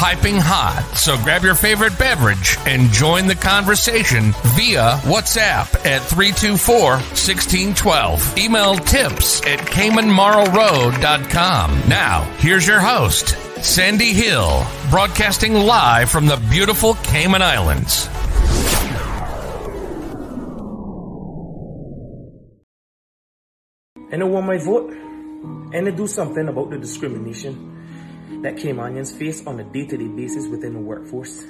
piping hot. So grab your favorite beverage and join the conversation via WhatsApp at 324 1612. Email tips at CaymanMarlRoad.com. Now, here's your host, Sandy Hill, broadcasting live from the beautiful Cayman Islands. And I want my vote and to do something about the discrimination that Caymanians face on a day-to-day basis within the workforce.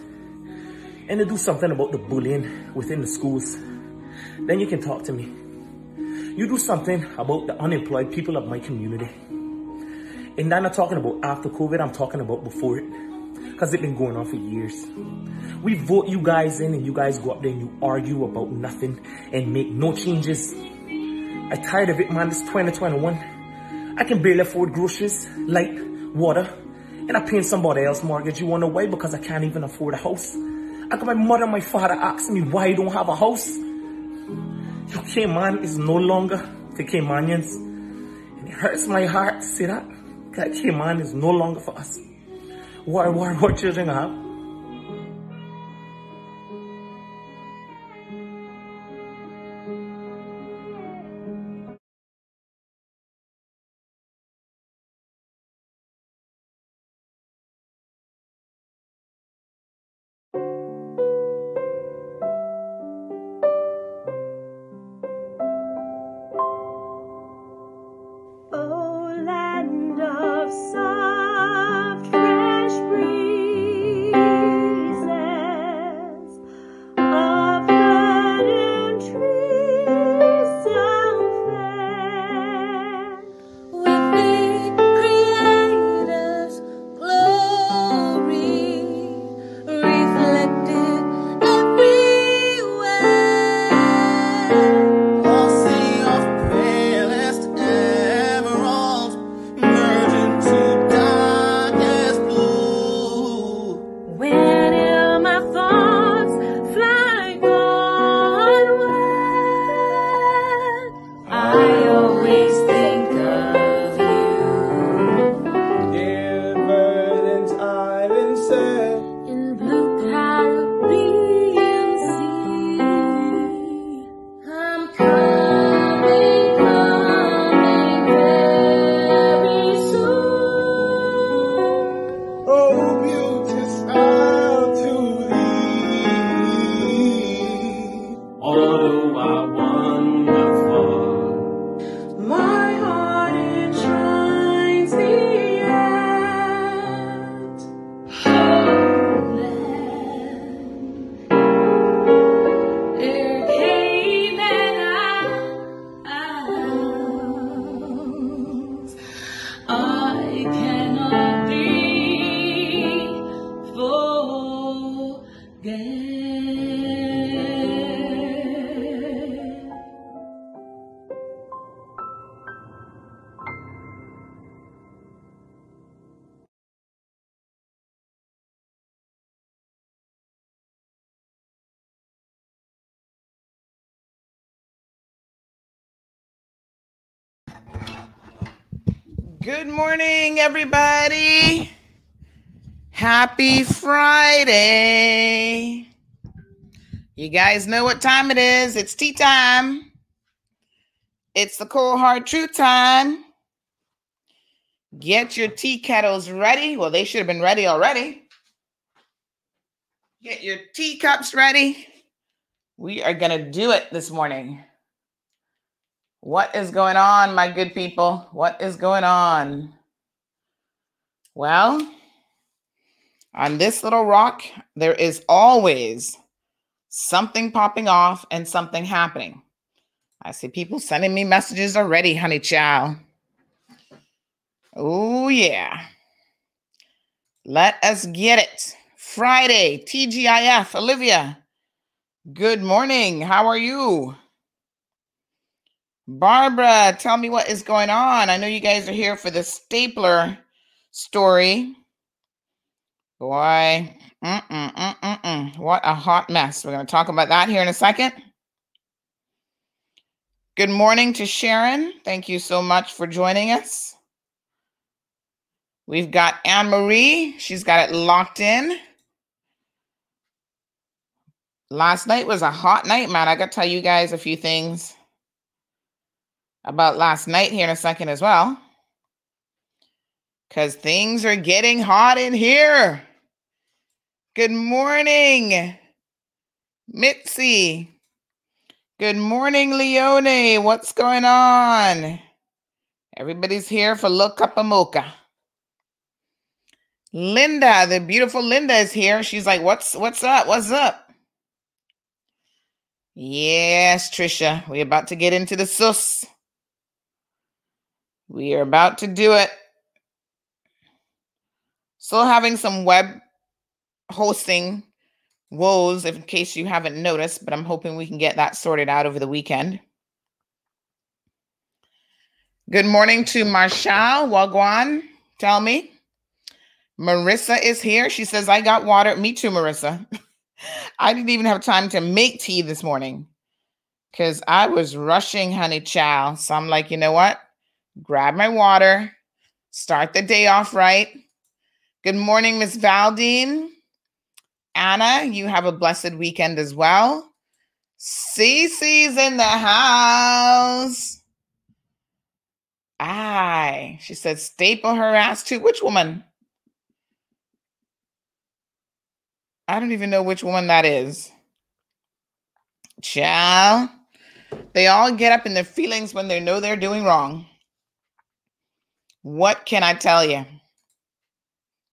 And to do something about the bullying within the schools. Then you can talk to me. You do something about the unemployed people of my community. And I'm not talking about after COVID, I'm talking about before it. Because it's been going on for years. We vote you guys in and you guys go up there and you argue about nothing and make no changes. I tired of it, man. It's 2021. I can barely afford groceries, light, water, and I paying somebody else mortgage. You wanna why? Because I can't even afford a house. I got my mother and my father asking me why I don't have a house. Your Cayman is no longer the Caymanians. And it hurts my heart to say that. That Cayman is no longer for us. What, what, what children have? Morning, everybody. Happy Friday. You guys know what time it is. It's tea time. It's the cold hard truth time. Get your tea kettles ready. Well, they should have been ready already. Get your teacups ready. We are going to do it this morning. What is going on, my good people? What is going on? Well, on this little rock, there is always something popping off and something happening. I see people sending me messages already, honey chow. Oh, yeah. Let us get it Friday, TGIF, Olivia. Good morning. How are you? Barbara, tell me what is going on. I know you guys are here for the stapler story. Boy, mm-mm, mm-mm, mm. what a hot mess. We're going to talk about that here in a second. Good morning to Sharon. Thank you so much for joining us. We've got Anne Marie. She's got it locked in. Last night was a hot night, man. I got to tell you guys a few things about last night here in a second as well. Because things are getting hot in here. Good morning, Mitzi. Good morning, Leone. What's going on? Everybody's here for Look Up Mocha. Linda, the beautiful Linda is here. She's like, "What's what's up? What's up?" Yes, Trisha, we're about to get into the sus. We are about to do it. Still having some web hosting woes, in case you haven't noticed, but I'm hoping we can get that sorted out over the weekend. Good morning to Marshall Wagwan. Tell me. Marissa is here. She says, I got water. Me too, Marissa. I didn't even have time to make tea this morning because I was rushing, honey chow. So I'm like, you know what? Grab my water, start the day off right. Good morning, Miss Valdine. Anna, you have a blessed weekend as well. Cece's in the house. Aye. She said, staple her ass to which woman? I don't even know which one that is. Child. They all get up in their feelings when they know they're doing wrong. What can I tell you?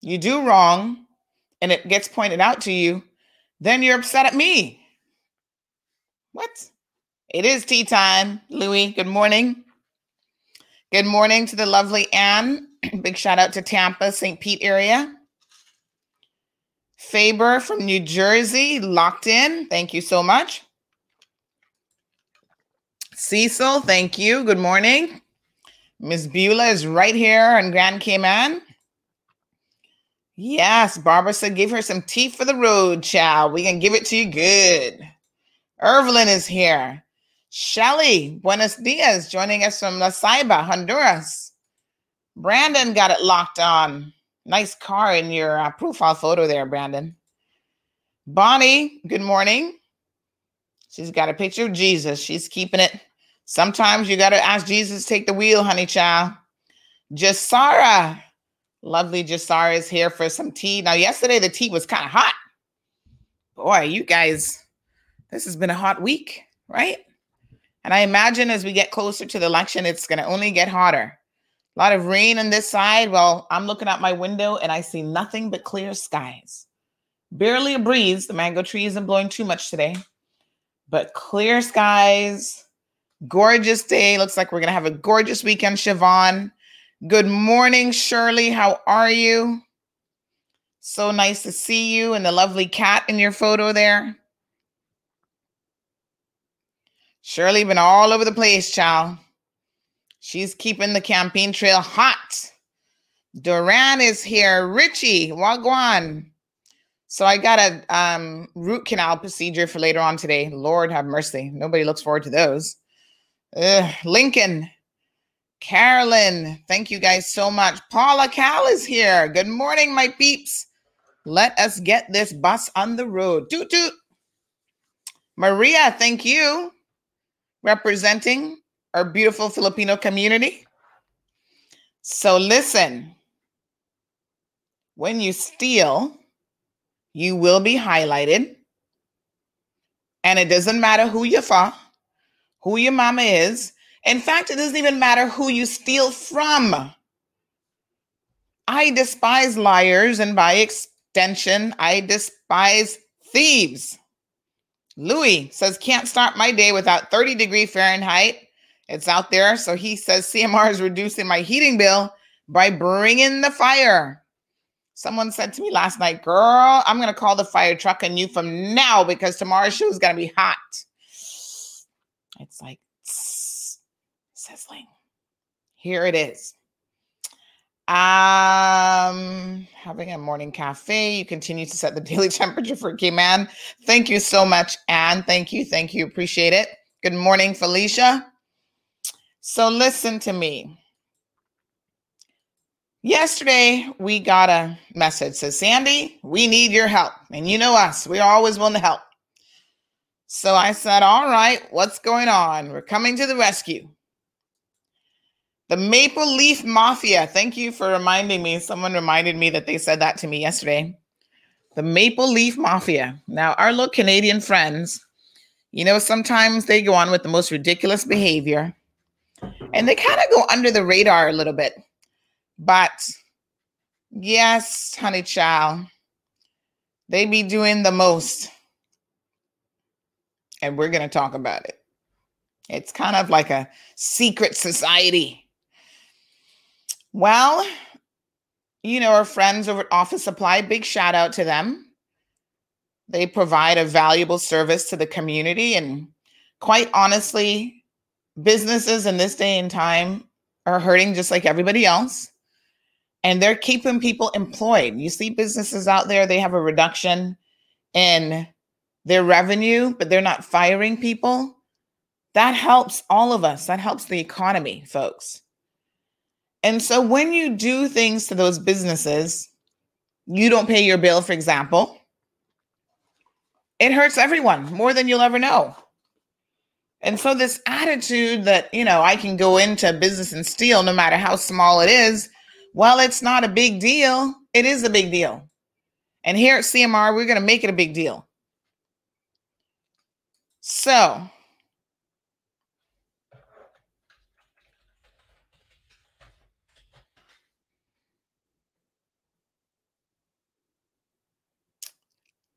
You do wrong and it gets pointed out to you, then you're upset at me. What? It is tea time. Louis, good morning. Good morning to the lovely Anne. Big shout out to Tampa, St. Pete area. Faber from New Jersey, locked in. Thank you so much. Cecil, thank you. Good morning. Miss Beulah is right here in Grand Cayman. Yes, Barbara said give her some tea for the road, child. We can give it to you good. Irvelyn is here. Shelly, buenos dias, joining us from La Ceiba, Honduras. Brandon got it locked on. Nice car in your uh, profile photo there, Brandon. Bonnie, good morning. She's got a picture of Jesus. She's keeping it. Sometimes you got to ask Jesus to take the wheel, honey child. Jasara, lovely Jasara is here for some tea. Now, yesterday the tea was kind of hot. Boy, you guys, this has been a hot week, right? And I imagine as we get closer to the election, it's going to only get hotter. A lot of rain on this side. Well, I'm looking out my window and I see nothing but clear skies. Barely a breeze. The mango tree isn't blowing too much today, but clear skies. Gorgeous day. Looks like we're going to have a gorgeous weekend, Siobhan. Good morning, Shirley. How are you? So nice to see you and the lovely cat in your photo there. Shirley been all over the place, child. She's keeping the campaign trail hot. Duran is here. Richie, Wagwan. So I got a um, root canal procedure for later on today. Lord have mercy. Nobody looks forward to those. Ugh, Lincoln, Carolyn, thank you guys so much. Paula Cal is here. Good morning, my peeps. Let us get this bus on the road. Toot toot. Maria, thank you. Representing our beautiful Filipino community. So listen, when you steal, you will be highlighted. And it doesn't matter who you're for, who your mama is. In fact, it doesn't even matter who you steal from. I despise liars, and by extension, I despise thieves. Louis says, can't start my day without 30 degree Fahrenheit it's out there. So he says CMR is reducing my heating bill by bringing the fire. Someone said to me last night, Girl, I'm going to call the fire truck on you from now because tomorrow's show is going to be hot. It's like tss, sizzling. Here it is. Um, having a morning cafe. You continue to set the daily temperature for K-Man. Thank you so much, Anne. Thank you. Thank you. Appreciate it. Good morning, Felicia. So listen to me. Yesterday, we got a message says, Sandy, we need your help. And you know us, we're always willing to help. So I said, All right, what's going on? We're coming to the rescue. The Maple Leaf Mafia. Thank you for reminding me. Someone reminded me that they said that to me yesterday. The Maple Leaf Mafia. Now, our little Canadian friends, you know, sometimes they go on with the most ridiculous behavior and they kind of go under the radar a little bit. But yes, honey child, they be doing the most. And we're going to talk about it. It's kind of like a secret society. Well, you know, our friends over at Office Supply, big shout out to them. They provide a valuable service to the community. And quite honestly, businesses in this day and time are hurting just like everybody else. And they're keeping people employed. You see businesses out there, they have a reduction in their revenue, but they're not firing people. That helps all of us. That helps the economy, folks. And so when you do things to those businesses, you don't pay your bill, for example, it hurts everyone more than you'll ever know. And so this attitude that, you know, I can go into a business and steal no matter how small it is, well, it's not a big deal. It is a big deal. And here at CMR, we're going to make it a big deal. So,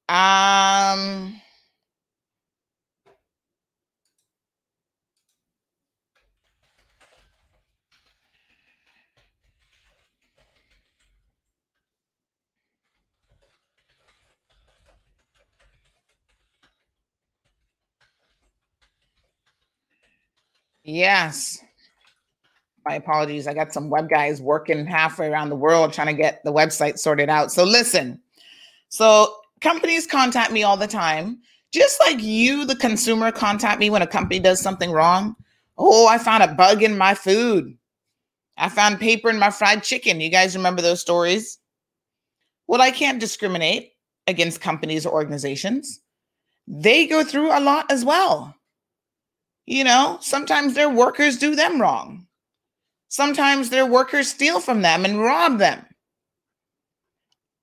um, yes. My apologies. I got some web guys working halfway around the world trying to get the website sorted out. So listen. So companies contact me all the time, just like you, the consumer, contact me when a company does something wrong. Oh, I found a bug in my food. I found paper in my fried chicken. You guys remember those stories? Well, I can't discriminate against companies or organizations. They go through a lot as well. You know, sometimes their workers do them wrong. Sometimes their workers steal from them and rob them.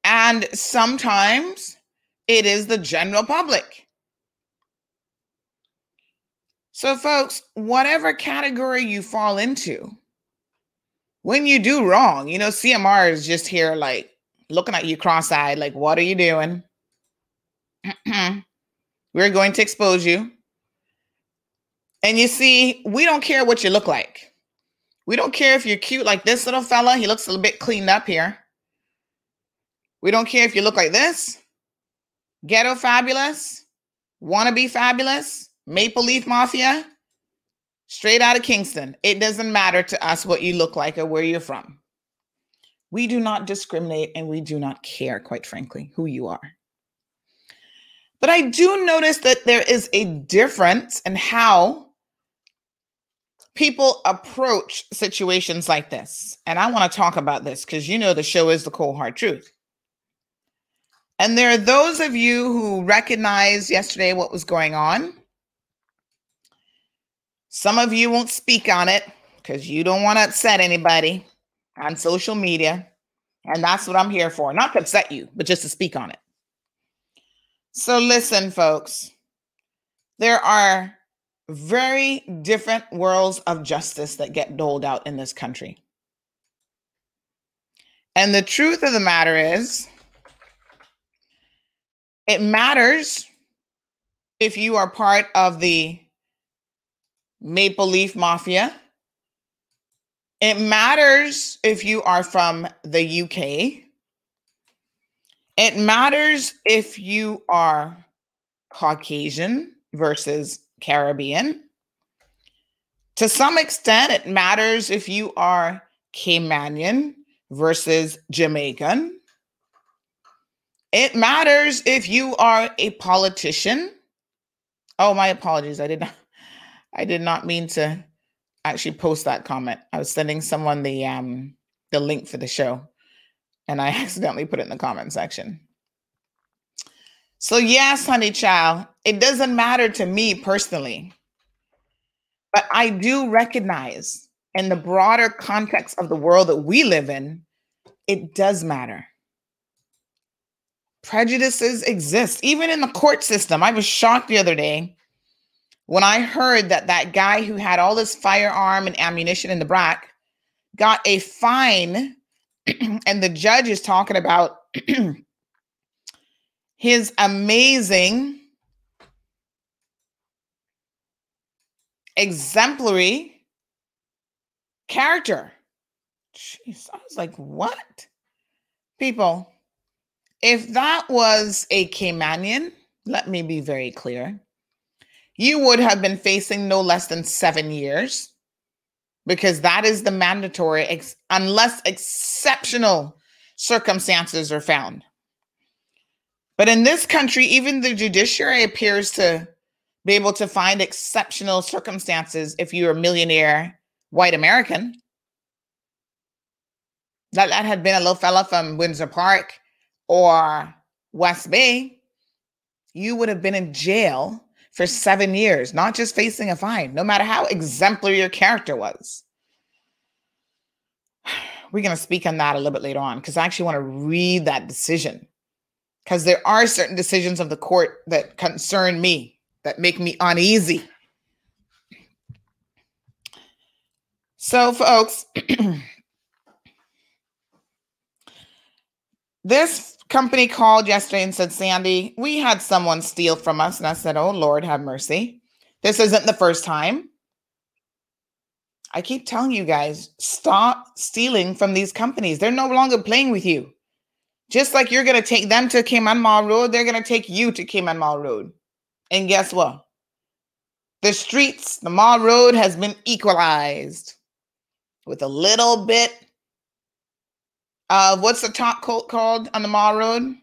And sometimes it is the general public. So, folks, whatever category you fall into, when you do wrong, you know, CMR is just here like looking at you cross eyed, like, what are you doing? We're going to expose you. And you see, we don't care what you look like. We don't care if you're cute like this little fella. He looks a little bit cleaned up here. We don't care if you look like this. Ghetto fabulous. Wanna be fabulous. Maple Leaf Mafia. Straight out of Kingston. It doesn't matter to us what you look like or where you're from. We do not discriminate and we do not care, quite frankly, who you are. But I do notice that there is a difference in how people approach situations like this. And I want to talk about this because you know the show is the cold hard truth. And there are those of you who recognized yesterday what was going on. Some of you won't speak on it because you don't want to upset anybody on social media. And that's what I'm here for. Not to upset you, but just to speak on it. So, listen, folks, there are very different worlds of justice that get doled out in this country. And the truth of the matter is, it matters if you are part of the Maple Leaf Mafia. It matters if you are from the UK. It matters if you are Caucasian versus Caribbean. To some extent, it matters if you are Caymanian versus Jamaican. It matters if you are a politician. Oh, my apologies. I did not I did not mean to actually post that comment. I was sending someone the um the link for the show and I accidentally put it in the comment section. So yes, honey child, it doesn't matter to me personally. But I do recognize in the broader context of the world that we live in, it does matter. Prejudices exist, even in the court system. I was shocked the other day when I heard that that guy who had all this firearm and ammunition in the back got a fine, and the judge is talking about his amazing, exemplary character. Jeez, I was like, what? People, if that was a Caymanian, let me be very clear, you would have been facing no less than seven years because that is the mandatory, ex- unless exceptional circumstances are found. But in this country, even the judiciary appears to be able to find exceptional circumstances if you're a millionaire white American. That, that had been a little fella from Windsor Park or West Bay, you would have been in jail for seven years, not just facing a fine, no matter how exemplary your character was. We're going to speak on that a little bit later on because I actually want to read that decision because there are certain decisions of the court that concern me, that make me uneasy. So, folks, this company called yesterday and said, Sandy, we had someone steal from us. And I said, Oh, Lord, have mercy. This isn't the first time. I keep telling you guys, stop stealing from these companies. They're no longer playing with you. Just like you're going to take them to Cayman Marl Road, they're going to take you to Cayman Marl Road. And guess what? The streets, the Marl Road has been equalized with a little bit of what's the top coat called on the Marl Road?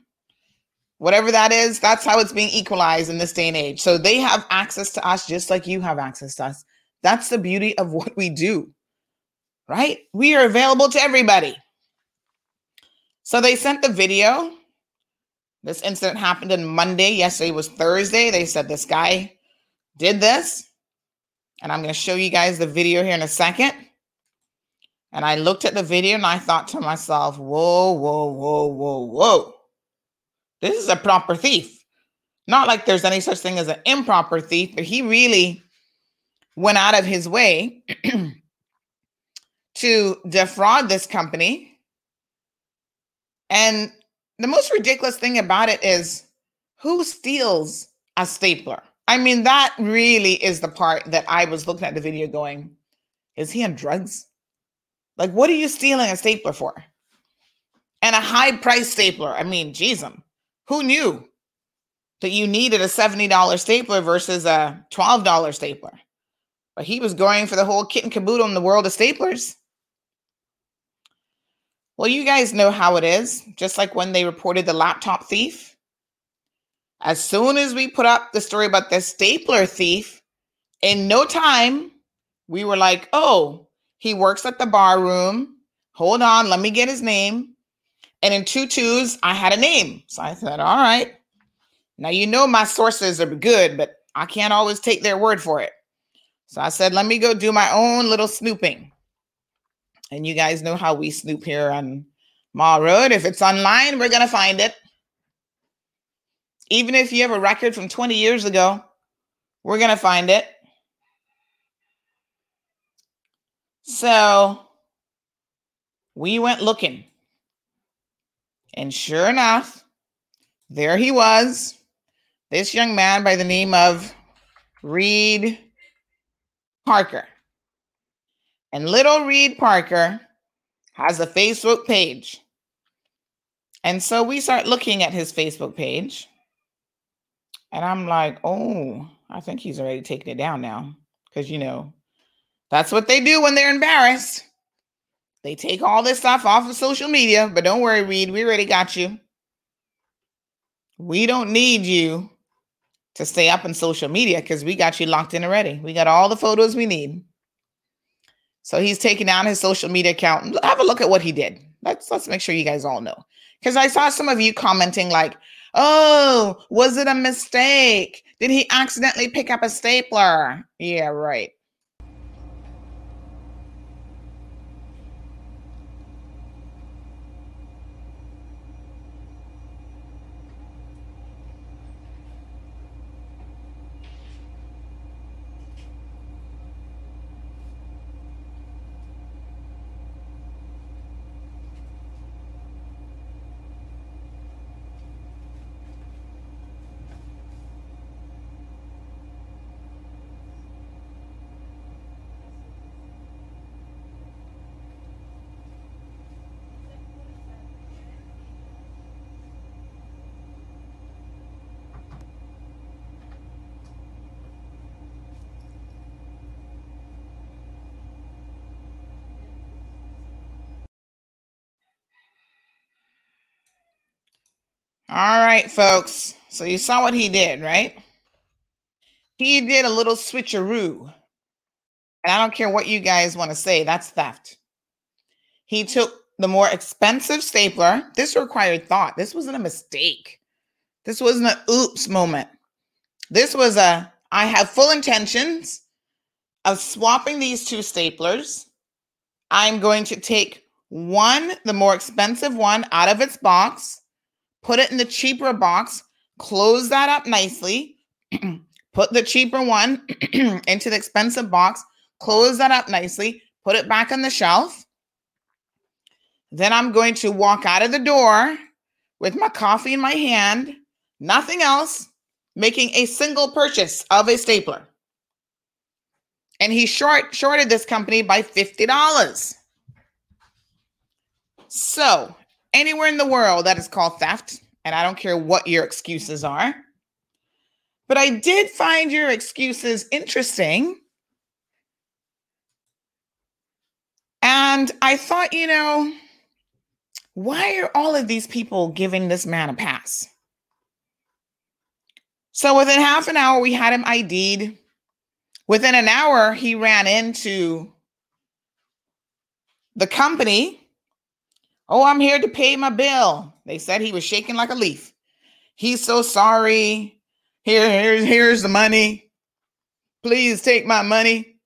Whatever that is, that's how it's being equalized in this day and age. So they have access to us just like you have access to us. That's the beauty of what we do, right? We are available to everybody. So they sent the video. This incident happened on Monday. Yesterday was Thursday. They said this guy did this. And I'm going to show you guys the video here in a second. And I looked at the video and I thought to myself, whoa, whoa, whoa, whoa, whoa. This is a proper thief. Not like there's any such thing as an improper thief, but he really went out of his way to defraud this company. And the most ridiculous thing about it is who steals a stapler? I mean, that really is the part that I was looking at the video going, is he on drugs? Like, what are you stealing a stapler for? And a high price stapler. I mean, geez, um, who knew that you needed a $70 stapler versus a $12 stapler? But he was going for the whole kit and caboodle in the world of staplers. Well, you guys know how it is. Just like when they reported the laptop thief. As soon as we put up the story about the stapler thief, in no time, we were like, oh, he works at the bar room. Hold on, let me get his name. And in two twos, I had a name. So I said, all right. Now, you know, my sources are good, but I can't always take their word for it. So I said, let me go do my own little snooping. And you guys know how we snoop here on Marl Road. If it's online, we're going to find it. Even if you have a record from 20 years ago, we're going to find it. So we went looking. And sure enough, there he was, this young man by the name of Reed Parker. And little Reed Parker has a Facebook page. And so we start looking at his Facebook page. And I'm like, oh, I think he's already taken it down now. Because, you know, that's what they do when they're embarrassed. They take all this stuff off of social media. But don't worry, Reed, we already got you. We don't need you to stay up in social media because we got you locked in already. We got all the photos we need. So he's taking down his social media account. Have a look at what he did. Let's let's make sure you guys all know. Because I saw some of you commenting like, "Oh, was it a mistake? Did he accidentally pick up a stapler?" Yeah, right. All right, folks. So you saw what he did, right? He did a little switcheroo. And I don't care what you guys want to say, that's theft. He took the more expensive stapler. This required thought. This wasn't a mistake. This wasn't an oops moment. This was a I have full intentions of swapping these two staplers. I'm going to take one, the more expensive one, out of its box, put it in the cheaper box, close that up nicely, put the cheaper one into the expensive box, close that up nicely, put it back on the shelf. Then I'm going to walk out of the door with my coffee in my hand, nothing else, making a single purchase of a stapler. And he short shorted this company by $50. So, anywhere in the world that is called theft, and I don't care what your excuses are. But I did find your excuses interesting. And I thought, you know, why are all of these people giving this man a pass? So within half an hour, we had him ID'd. Within an hour, he ran into the company. Oh, I'm here to pay my bill. They said he was shaking like a leaf. He's so sorry. Here, here's, here's the money. Please take my money.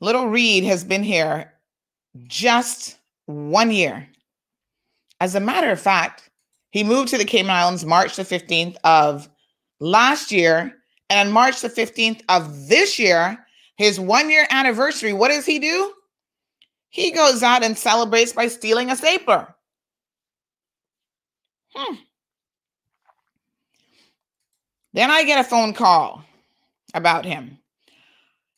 Little Reed has been here just one year. As a matter of fact, he moved to the Cayman Islands March the 15th of last year. And on March the 15th of this year, his one year anniversary, what does he do? He goes out and celebrates by stealing a stapler. Hmm. Then I get a phone call about him.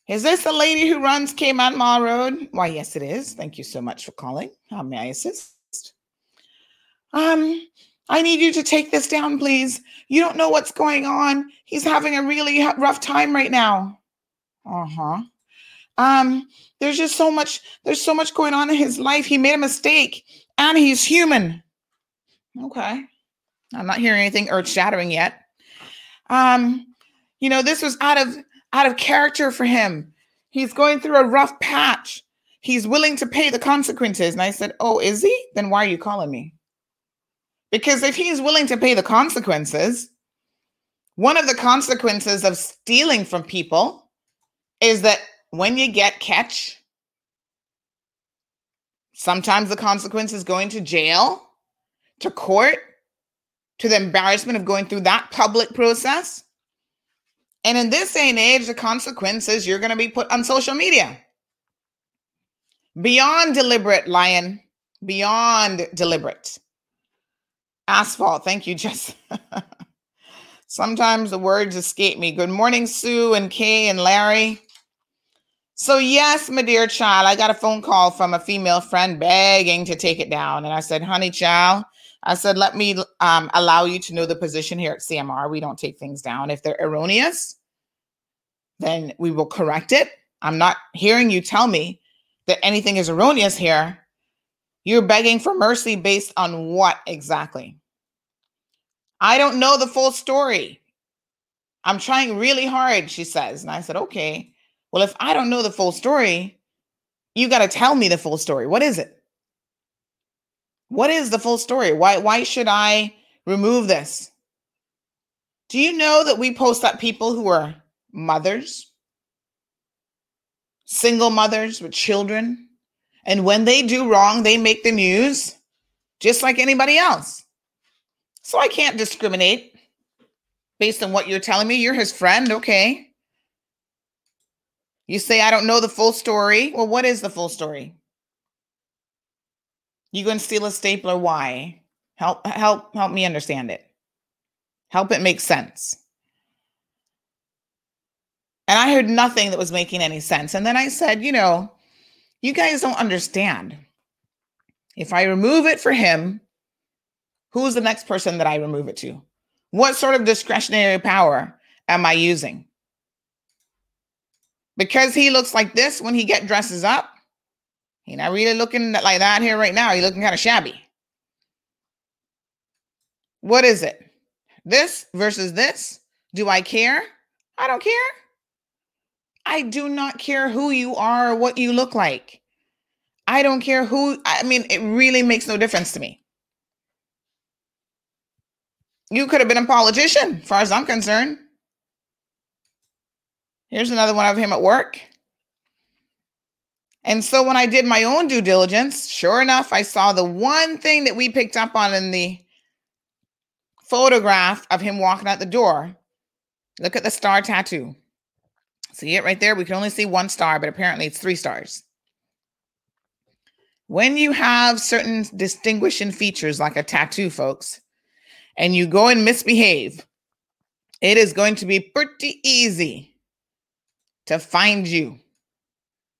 Is this the lady who runs Cayman Marl Road? Why, yes, it is. Thank you so much for calling. How may I assist? Um, I need you to take this down, please. You don't know what's going on. He's having a really rough time right now. Uh-huh. Um, there's just so much, there's so much going on in his life. He made a mistake and he's human. Okay. I'm not hearing anything earth-shattering yet. Um, you know, this was out of out of character for him. He's going through a rough patch. He's willing to pay the consequences. And I said, Oh, is he? Then why are you calling me? Because if he's willing to pay the consequences, one of the consequences of stealing from people is that when you get catch, sometimes the consequence is going to jail, to court, to the embarrassment of going through that public process. And in this day and age, the consequences you're going to be put on social media. Beyond deliberate, lion, beyond deliberate. Asphalt, thank you, Jess. Sometimes the words escape me. Good morning, Sue and Kay and Larry. So, yes, my dear child, I got a phone call from a female friend begging to take it down. And I said, honey, child, I said, let me um, allow you to know the position here at CMR. We don't take things down. If they're erroneous, then we will correct it. I'm not hearing you tell me that anything is erroneous here. You're begging for mercy based on what exactly? I don't know the full story. I'm trying really hard, she says. And I said, okay. Well, if I don't know the full story, you got to tell me the full story. What is it? What is the full story? Why why should I remove this? Do you know that we post up people who are mothers, single mothers with children, and when they do wrong, they make the news just like anybody else. So I can't discriminate based on what you're telling me. You're his friend, okay? You say I don't know the full story. Well, what is the full story? You going to steal a stapler? Why? Help help help me understand it. Help it make sense. And I heard nothing that was making any sense. And then I said, you know, you guys don't understand. If I remove it for him, who's the next person that I remove it to? What sort of discretionary power am I using? Because he looks like this when he get dresses up. He not really looking like that here right now. He looking kind of shabby. What is it? This versus this? Do I care? I don't care. I do not care who you are or what you look like. I don't care who, I mean, it really makes no difference to me. You could have been a politician, as far as I'm concerned. Here's another one of him at work. And so when I did my own due diligence, sure enough, I saw the one thing that we picked up on in the photograph of him walking out the door. Look at the star tattoo. See it right there? We can only see one star, but apparently it's three stars. When you have certain distinguishing features like a tattoo, folks, and you go and misbehave, it is going to be pretty easy to find you.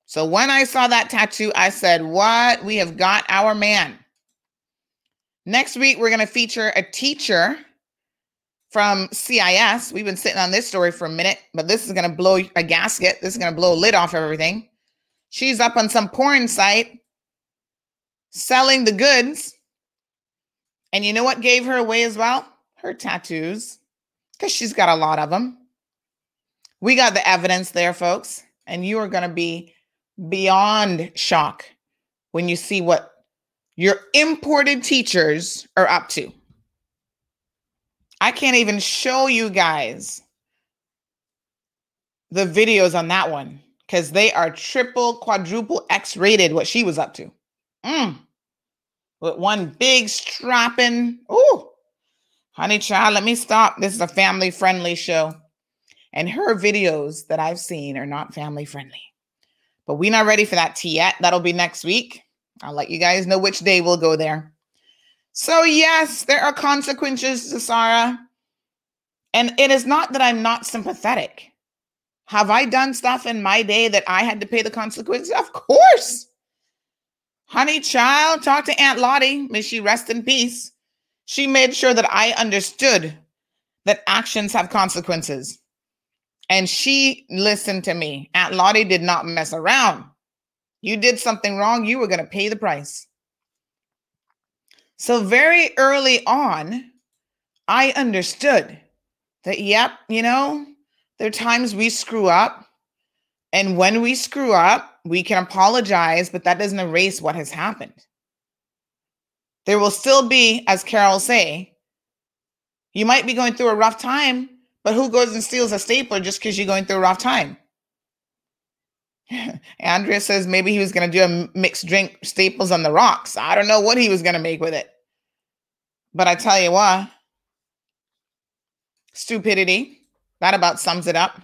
So when I saw that tattoo, I said, What? We have got our man. Next week, we're going to feature a teacher from CIS. We've been sitting on this story for a minute, but this is going to blow a gasket. This is going to blow a lid off of everything. She's up on some porn site selling the goods. And you know what gave her away as well? Her tattoos, because she's got a lot of them. We got the evidence there, folks, and you are going to be beyond shock when you see what your imported teachers are up to. I can't even show you guys the videos on that one because they are triple, quadruple X rated what she was up to. Mm. With one big strapping. Ooh, honey child, let me stop. This is a family friendly show. And her videos that I've seen are not family friendly. But we're not ready for that tea yet. That'll be next week. I'll let you guys know which day we'll go there. So, yes, there are consequences to Sarah. And it is not that I'm not sympathetic. Have I done stuff in my day that I had to pay the consequences? Of course. Honey, child, talk to Aunt Lottie. May she rest in peace. She made sure that I understood that actions have consequences. And she listened to me. Aunt Lottie did not mess around. You did something wrong, you were going to pay the price. So, very early on, I understood that, yep, you know, there are times we screw up. And when we screw up, we can apologize, but that doesn't erase what has happened. There will still be, as Carol say, you might be going through a rough time, but who goes and steals a stapler just because you're going through a rough time? Andrea says maybe he was going to do a mixed drink staples on the rocks. I don't know what he was going to make with it. But I tell you what, stupidity. That about sums it up.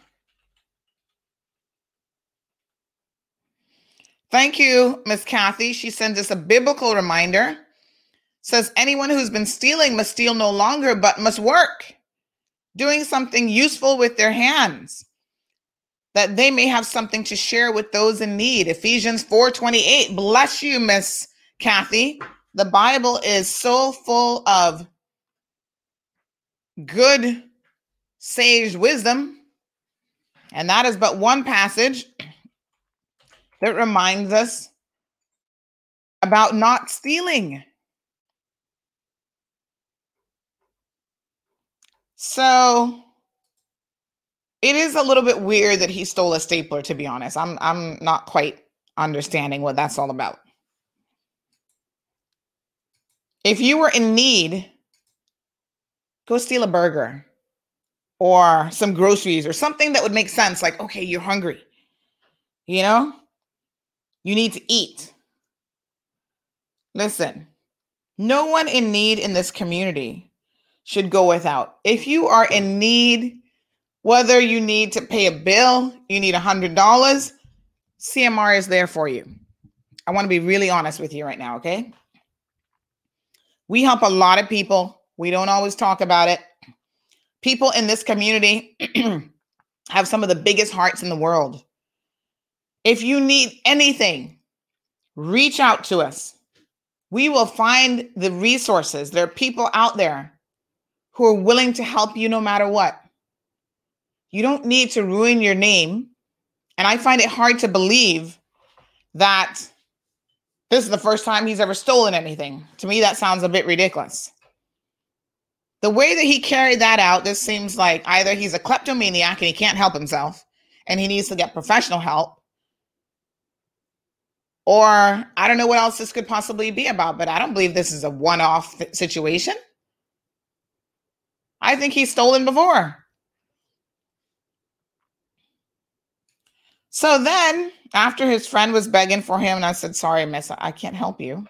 Thank you, Miss Kathy. She sends us a biblical reminder. Says anyone who's been stealing must steal no longer, but must work doing something useful with their hands. that they may have something to share with those in need. Ephesians 4:28. Bless you, Miss Kathy. The Bible is so full of good sage wisdom. And that is but one passage that reminds us about not stealing. So it is a little bit weird that he stole a stapler to be honest. I'm I'm not quite understanding what that's all about. If you were in need, go steal a burger or some groceries or something that would make sense like okay, you're hungry. You know? You need to eat. Listen, no one in need in this community should go without. If you are in need, whether you need to pay a bill, you need a hundred dollars, CMR is there for you. I want to be really honest with you right now, okay? We help a lot of people. We don't always talk about it. People in this community have some of the biggest hearts in the world. If you need anything, reach out to us. We will find the resources. There are people out there who are willing to help you no matter what. You don't need to ruin your name. And I find it hard to believe that this is the first time he's ever stolen anything. To me, that sounds a bit ridiculous. The way that he carried that out, this seems like either he's a kleptomaniac and he can't help himself and he needs to get professional help, or I don't know what else this could possibly be about, but I don't believe this is a one off situation. I think he's stolen before. So then, after his friend was begging for him, and I said, Sorry, miss, I can't help you.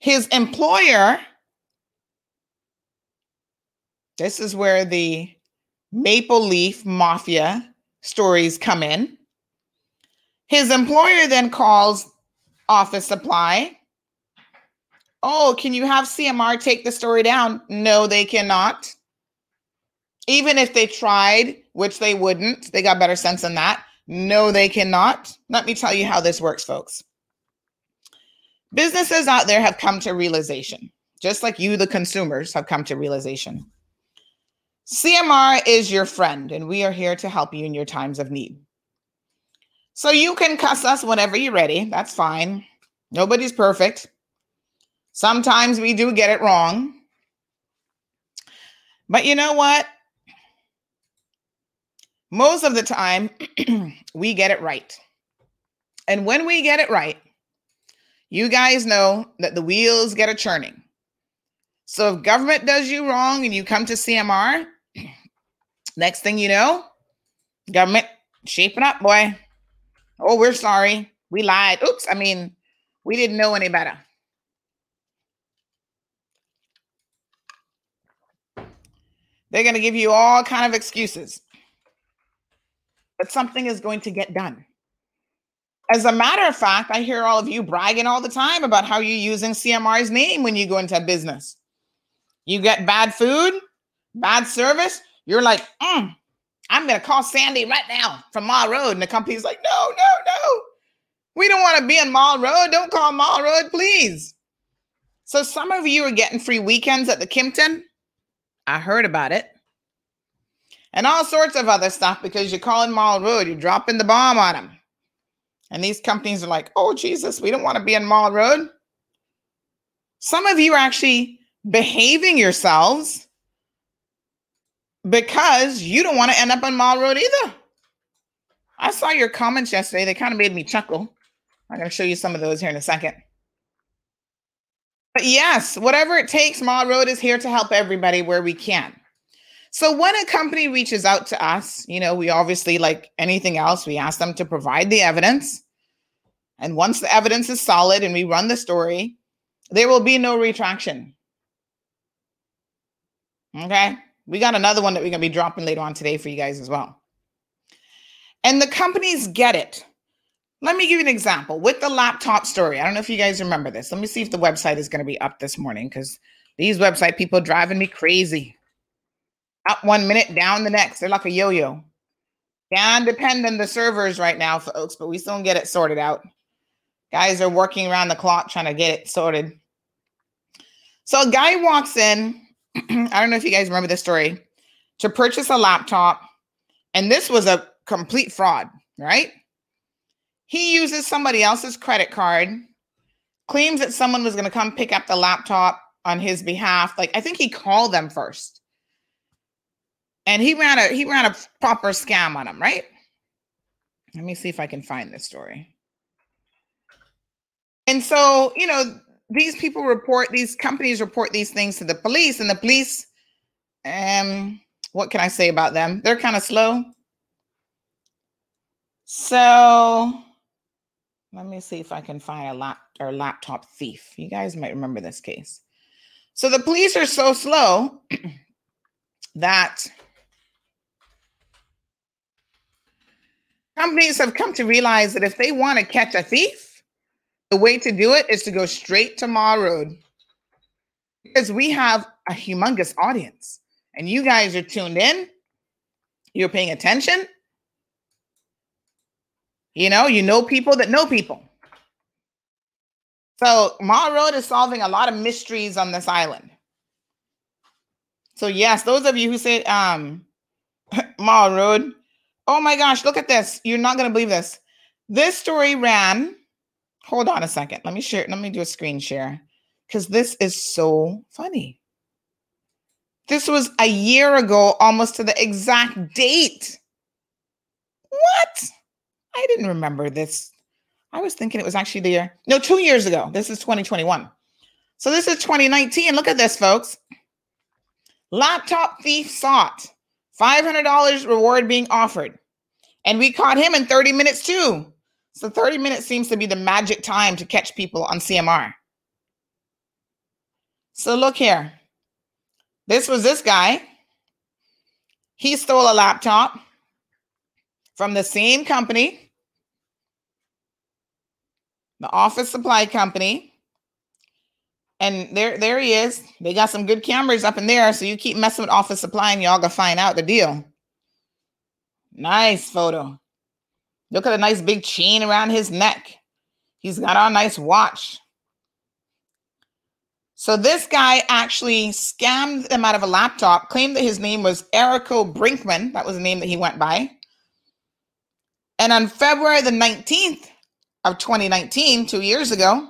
His employer, this is where the Maple Leaf Mafia stories come in. His employer then calls office supply. Oh, can you have CMR take the story down? No, they cannot. Even if they tried, which they wouldn't, they got better sense than that. No, they cannot. Let me tell you how this works, folks. Businesses out there have come to realization, just like you, the consumers, have come to realization. CMR is your friend, and we are here to help you in your times of need. So you can cuss us whenever you're ready. That's fine. Nobody's perfect. Sometimes we do get it wrong. But you know what? Most of the time, we get it right. And when we get it right, you guys know that the wheels get a churning. So if government does you wrong and you come to CMR, next thing you know, government shaping up, boy. Oh, we're sorry. We lied. Oops. I mean, we didn't know any better. They're going to give you all kind of excuses. But something is going to get done. As a matter of fact, I hear all of you bragging all the time about how you're using CMR's name when you go into a business. You get bad food, bad service, you're like, mm, I'm going to call Sandy right now from Marl Road. And the company's like, no, no, no. We don't want to be in Marl Road. Don't call Marl Road, please. So some of you are getting free weekends at the Kimpton. I heard about it. And all sorts of other stuff because you're calling Marl Road. You're dropping the bomb on them. And these companies are like, oh, Jesus, we don't want to be in Marl Road. Some of you are actually behaving yourselves because you don't want to end up on Marl Road either. I saw your comments yesterday. They kind of made me chuckle. I'm going to show you some of those here in a second. But yes, whatever it takes, Marl Road is here to help everybody where we can. So when a company reaches out to us, you know, we obviously, like anything else, we ask them to provide the evidence. And once the evidence is solid and we run the story, there will be no retraction. Okay. We got another one that we're going to be dropping later on today for you guys as well. And the companies get it. Let me give you an example with the laptop story. I don't know if you guys remember this. Let me see if the website is going to be up this morning because these website people driving me crazy. Up one minute, down the next. They're like a yo-yo. Can depend on the servers right now, folks, but we still get it sorted out. Guys are working around the clock trying to get it sorted. So a guy walks in. I don't know if you guys remember this story to purchase a laptop, and this was a complete fraud, right? He uses somebody else's credit card, claims that someone was going to come pick up the laptop on his behalf. Like I think he called them first. And he ran a he ran a proper scam on him, right? Let me see if I can find this story. And so, you know, these people report these companies report these things to the police and the police um what can I say about them? They're kind of slow. So let me see if I can find a lap or laptop thief. You guys might remember this case. So the police are so slow that companies have come to realize that if they want to catch a thief, the way to do it is to go straight to Marl Road. Because we have a humongous audience and you guys are tuned in, you're paying attention. You know, you know people that know people. So Marl Road is solving a lot of mysteries on this island. So yes, those of you who say um Marl Road, oh my gosh, look at this. You're not gonna believe this. This story ran. Hold on a second. Let me share. Let me do a screen share because this is so funny. This was a year ago, almost to the exact date. What? I didn't remember this. I was thinking it was actually the year. No, two years ago. This is 2021. So this is 2019. Look at this, folks. Laptop thief sought. $500 reward being offered. And we caught him in 30 minutes too. So 30 minutes seems to be the magic time to catch people on CMR. So look here. This was this guy. He stole a laptop from the same company, the office supply company. And there, there he is. They got some good cameras up in there. So you keep messing with office supply and y'all gonna find out the deal. Nice photo. Look at the nice big chain around his neck. He's got a nice watch. So this guy actually scammed them out of a laptop, claimed that his name was Erico Brinkman. That was the name that he went by. And on February the 19th of 2019, two years ago,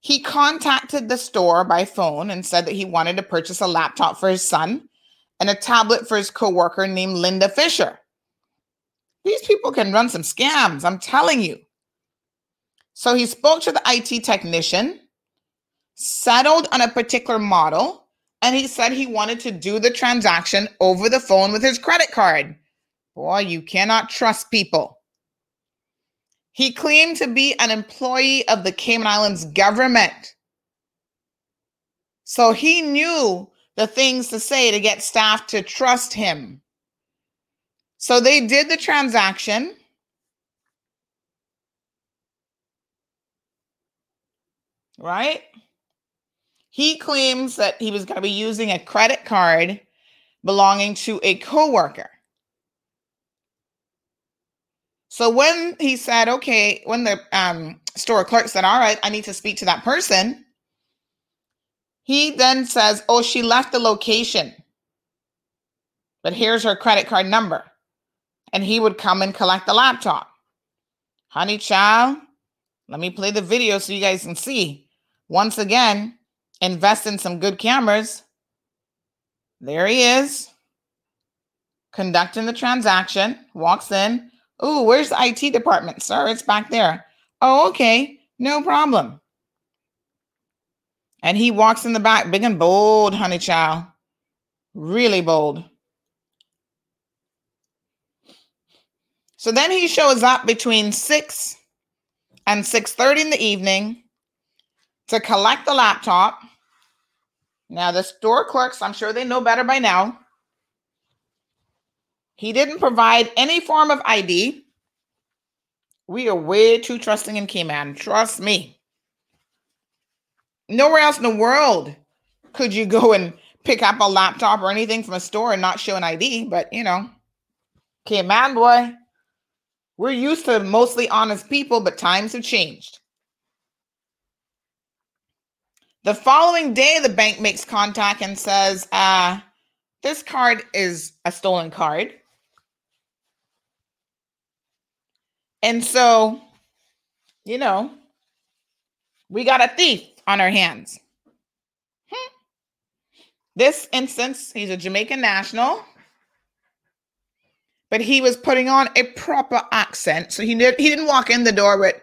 he contacted the store by phone and said that he wanted to purchase a laptop for his son and a tablet for his coworker named Linda Fisher. These people can run some scams, I'm telling you. So he spoke to the IT technician, settled on a particular model, and he said he wanted to do the transaction over the phone with his credit card. Boy, you cannot trust people. He claimed to be an employee of the Cayman Islands government. So he knew the things to say to get staff to trust him. So they did the transaction. Right? He claims that he was going to be using a credit card belonging to a coworker. So when he said, okay, when the um, store clerk said, all right, I need to speak to that person, he then says, oh, she left the location, but here's her credit card number. And he would come and collect the laptop. Honey child, let me play the video so you guys can see. Once again, invest in some good cameras. There he is, conducting the transaction, walks in. Oh, where's the IT department, sir? It's back there. Oh, okay. No problem. And he walks in the back, big and bold, honey child. Really bold. So then he shows up between 6 and 6:30 in the evening to collect the laptop. Now the store clerks, I'm sure they know better by now. He didn't provide any form of ID. We are way too trusting in Cayman. Trust me. Nowhere else in the world could you go and pick up a laptop or anything from a store and not show an ID, but you know, okay, man, boy, we're used to mostly honest people, but times have changed. The following day, the bank makes contact and says, uh, this card is a stolen card. And so, you know, we got a thief on our hands. Hmm. This instance, he's a Jamaican national, but he was putting on a proper accent. So he, did, he didn't walk in the door with,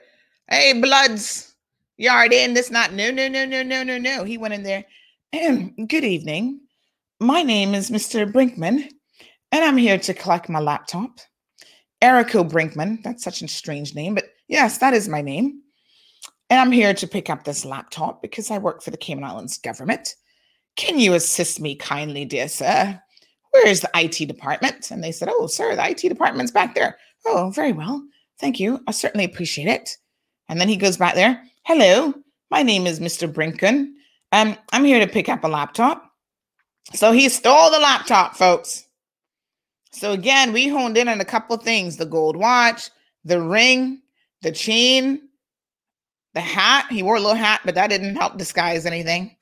hey, bloods, yard in, this not, no, no, no, no, no, no, no. He went in there, good evening. My name is Mr. Brinkman, and I'm here to collect my laptop. Erico Brinkman, that's such a strange name, but yes, that is my name. And I'm here to pick up this laptop because I work for the Cayman Islands government. Can you assist me kindly, dear sir? Where is the IT department? And they said, Oh, sir, the IT department's back there. Oh, very well. Thank you. I certainly appreciate it. And then he goes back there. Hello, my name is Mr. Brinken. Um, I'm here to pick up a laptop. So he stole the laptop, folks. So again, we honed in on a couple things the gold watch, the ring, the chain, the hat. He wore a little hat, but that didn't help disguise anything.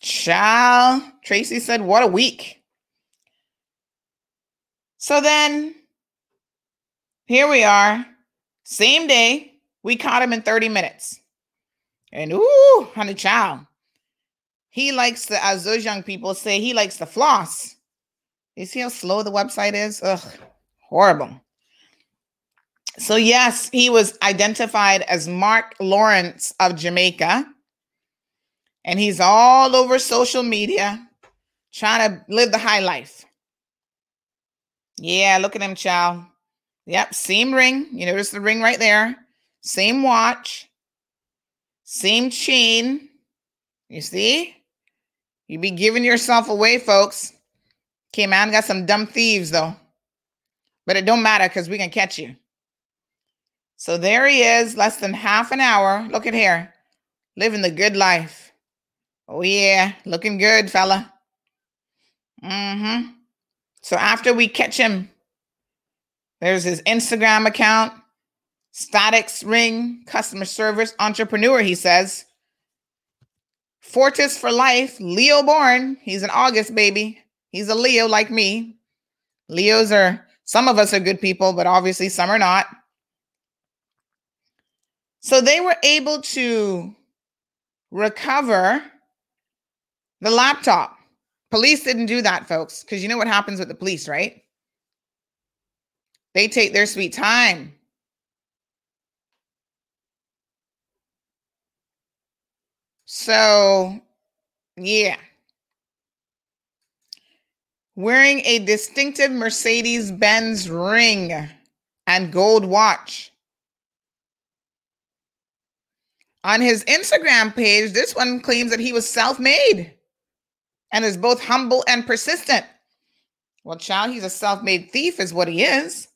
Child, Tracy said, What a week. So then here we are, same day. We caught him in 30 minutes. And ooh, honey child. He likes to, as those young people say, he likes the floss. You see how slow the website is? Ugh, horrible. So, yes, he was identified as Mark Lawrence of Jamaica. And he's all over social media trying to live the high life. Yeah, look at him, child. Yep, same ring. You notice the ring right there. Same watch. Same chain. You see? You be giving yourself away, folks. Okay, man, got some dumb thieves though. But it don't matter because we can catch you. So there he is, less than half an hour. Look at here. Living the good life. Oh yeah, looking good, fella. Mm-hmm. So after we catch him, there's his Instagram account, Statics Ring, customer service entrepreneur, he says. Fortis for life, Leo born. He's an August baby. He's a Leo like me. Leos are, some of us are good people, but obviously some are not. So they were able to recover the laptop. Police didn't do that, folks, because you know what happens with the police, right? They take their sweet time. So, yeah. Wearing a distinctive Mercedes Benz ring and gold watch. On his Instagram page, this one claims that he was self made and is both humble and persistent. Well, child, he's a self made thief, is what he is.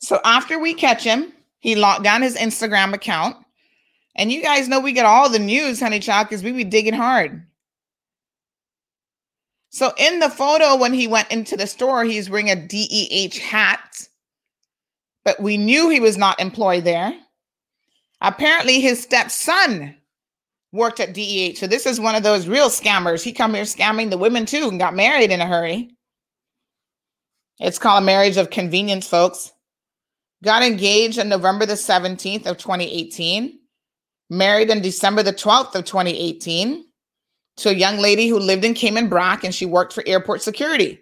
So after we catch him, he locked down his Instagram account. And you guys know we get all the news, honey child, because we be digging hard. So in the photo, when he went into the store, he's wearing a DEH hat, but we knew he was not employed there. Apparently, his stepson worked at DEH. So this is one of those real scammers. He come here scamming the women too and got married in a hurry. It's called a marriage of convenience, folks. Got engaged on November the 17th of 2018. Married on December the 12th of 2018 to a young lady who lived in Cayman Brac and she worked for airport security.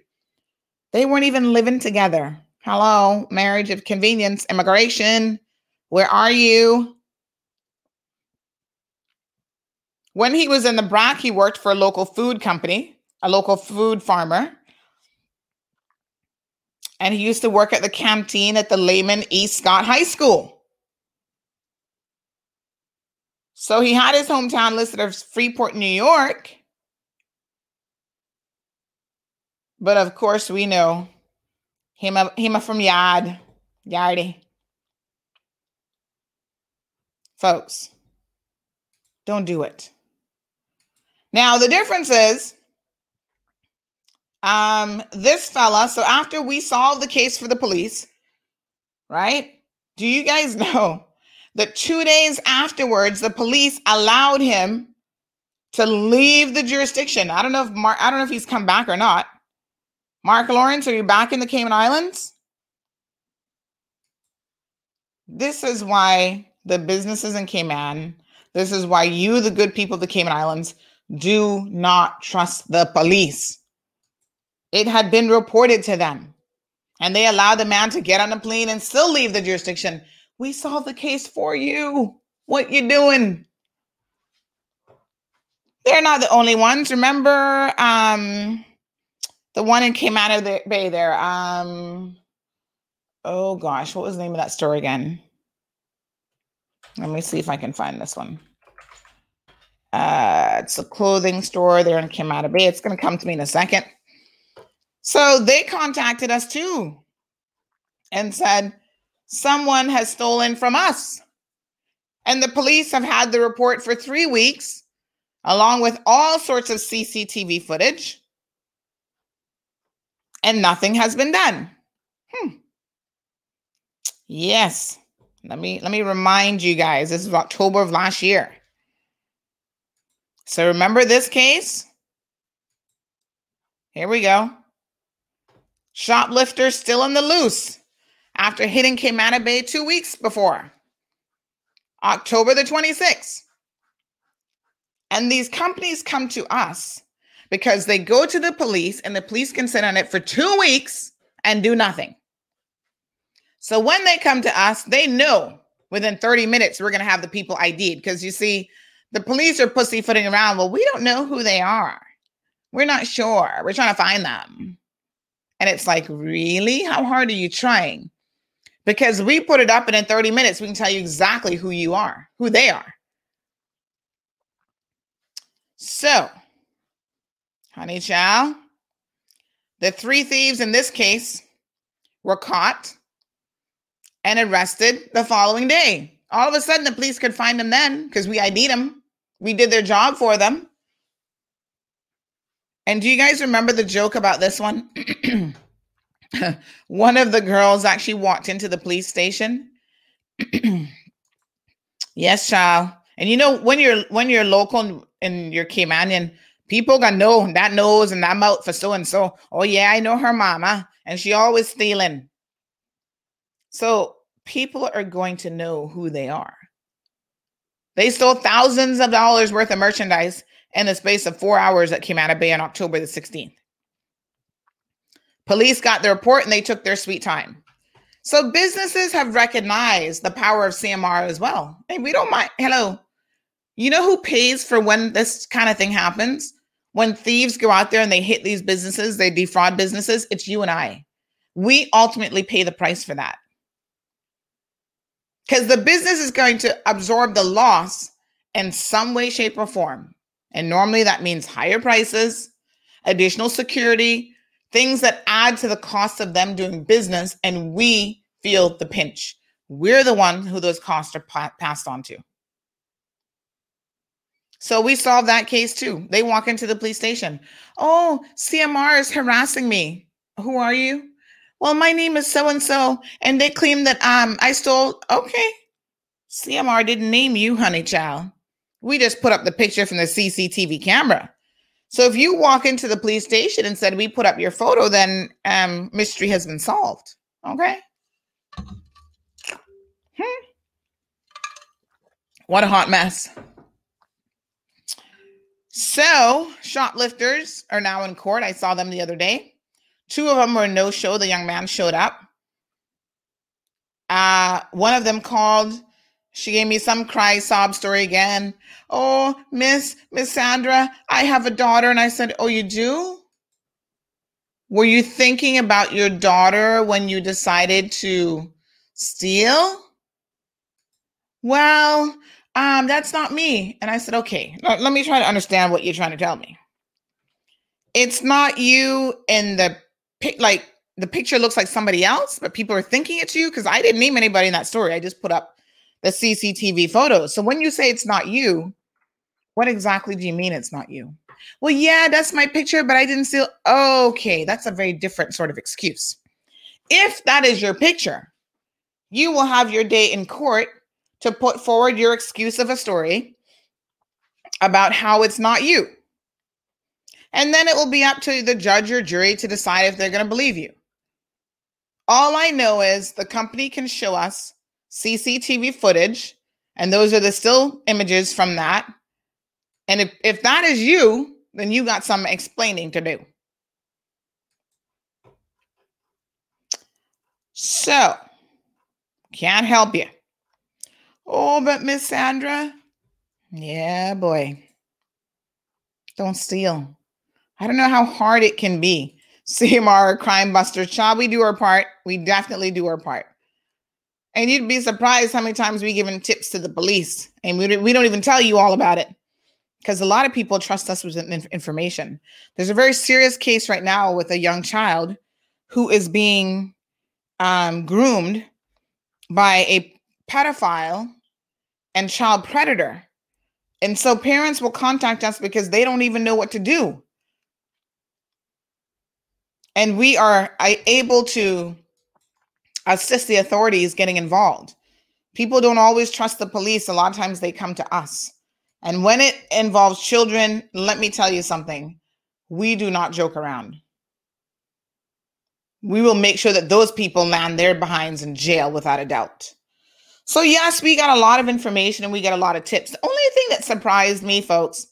They weren't even living together. Hello, marriage of convenience, immigration. Where are you? When he was in the Brac, he worked for a local food company, a local food farmer. And he used to work at the canteen at the Layman East Scott High School. So he had his hometown listed as Freeport, New York. But of course, we know him, him from Yard, Yardy. Folks, Don't do it. Now, the difference is um, this fella, so after we solved the case for the police, right? Do you guys know that two days afterwards, the police allowed him to leave the jurisdiction? I don't know if Mark, I don't know if he's come back or not. Mark Lawrence, are you back in the Cayman Islands? This is why the businesses in Cayman, this is why you, the good people of the Cayman Islands, do not trust the police. It had been reported to them, and they allowed the man to get on a plane and still leave the jurisdiction. We solved the case for you. What you doing? They're not the only ones. Remember, um, the one that came out of the Bay there. Um, oh gosh, what was the name of that story again? Let me see if I can find this one. Uh, it's a clothing store there in Camana Bay. It's going to come to me in a second. So they contacted us too and said, someone has stolen from us. And the police have had the report for three weeks, along with all sorts of CCTV footage, and nothing has been done. Hmm. Yes. Let me let me remind you guys. This is October of last year. So remember this case? Here we go. Shoplifter still in the loose after hitting Camana Bay two weeks before, October the 26th. And these companies come to us because they go to the police and the police can sit on it for two weeks and do nothing. So when they come to us, they know within 30 minutes we're going to have the people ID'd because you see, the police are pussyfooting around. Well, we don't know who they are. We're not sure. We're trying to find them. And it's like, really? How hard are you trying? Because we put it up and in 30 minutes, we can tell you exactly who you are, who they are. So, honey child, the three thieves in this case were caught and arrested the following day. All of a sudden, the police could find them then because we ID'd them. We did their job for them. And do you guys remember the joke about this one? one of the girls actually walked into the police station. yes, child. And you know when you're when you're local and you're Caymanian, people gonna know that nose and that mouth for so and so. Oh yeah, I know her mama, and she always stealing. So people are going to know who they are. They stole thousands of dollars worth of merchandise in the space of four hours that came out of Bay on October the 16th. Police got the report and they took their sweet time. So businesses have recognized the power of CMR as well. Hey, we don't mind. Hello. You know who pays for when this kind of thing happens? When thieves go out there and they hit these businesses, they defraud businesses, it's you and I. We ultimately pay the price for that. Because the business is going to absorb the loss in some way, shape, or form. And normally that means higher prices, additional security, things that add to the cost of them doing business. And we feel the pinch. We're the one who those costs are pa- passed on to. So we solved that case too. They walk into the police station. Oh, CMR is harassing me. Who are you? Well, my name is so and so, and they claim that um I stole. Okay, CMR didn't name you, honey child. We just put up the picture from the CCTV camera. So if you walk into the police station and said we put up your photo, then um mystery has been solved. Okay. Hmm. What a hot mess. So, shoplifters are now in court. I saw them the other day. Two of them were no show. The young man showed up. Uh, one of them called. She gave me some cry sob story again. Oh, Miss Miss Sandra, I have a daughter, and I said, "Oh, you do? Were you thinking about your daughter when you decided to steal?" Well, um, that's not me. And I said, "Okay, let, me try to understand what you're trying to tell me." It's not you in the pic like the picture looks like somebody else, but people are thinking it's you because I didn't name anybody in that story. I just put up the CCTV photos. So when you say it's not you, What exactly do you mean it's not you? Well, yeah, that's my picture, but I didn't see. Okay, that's a very different sort of excuse. If that is your picture, you will have your day in court to put forward your excuse of a story about how it's not you. And then it will be up to the judge or jury to decide if they're going to believe you. All I know is the company can show us CCTV footage, and those are the still images from that. And if, if that is you, then you got some explaining to do. So, can't help you. Oh, but Miss Sandra, yeah, boy, don't steal. I don't know how hard it can be. CMR Crime Buster, shall we do our part? We definitely do our part. And you'd be surprised how many times we given tips to the police, and we, we don't even tell you all about it because a lot of people trust us with information. There's a very serious case right now with a young child who is being um, groomed by a pedophile and child predator. And so parents will contact us because they don't even know what to do. And we are able to assist the authorities getting involved. People don't always trust the police. A lot of times they come to us. And when it involves children, let me tell you something. We do not joke around. We will make sure that those people land their behinds in jail without a doubt. So, yes, we got a lot of information and we got a lot of tips. The only thing that surprised me, folks,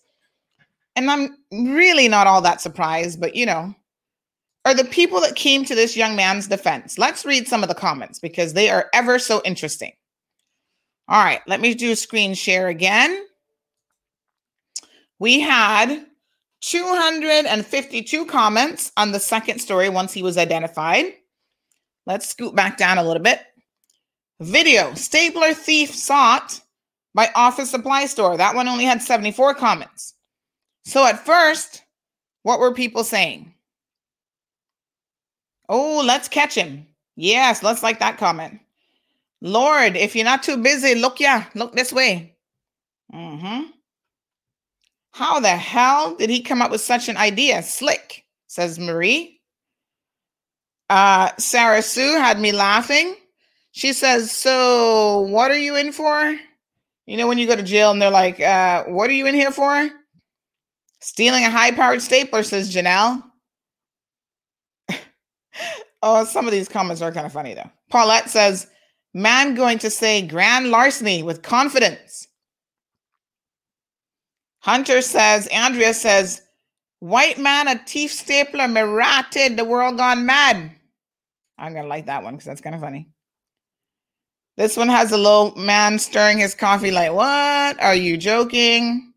and I'm really not all that surprised, but you know, are the people that came to this young man's defense. Let's read some of the comments because they are ever so interesting. All right, let me do a screen share again. We had 252 comments on the second story once he was identified. Let's scoot back down a little bit. Video stapler thief sought by office supply store. That one only had 74 comments. So at first, what were people saying? Oh, let's catch him. Yes, let's like that comment. Lord, if you're not too busy, look yeah, look this way. Mm-hmm. How the hell did he come up with such an idea? Slick, says Marie. Uh, Sarah Sue had me laughing. She says, So, what are you in for? You know, when you go to jail and they're like, uh, What are you in here for? Stealing a high powered stapler, says Janelle. Oh, some of these comments are kind of funny, though. Paulette says, Man going to say grand larceny with confidence. Hunter says, Andrea says, white man, a thief stapler, me the world gone mad. I'm gonna like that one because that's kind of funny. This one has a little man stirring his coffee, like, what? Are you joking?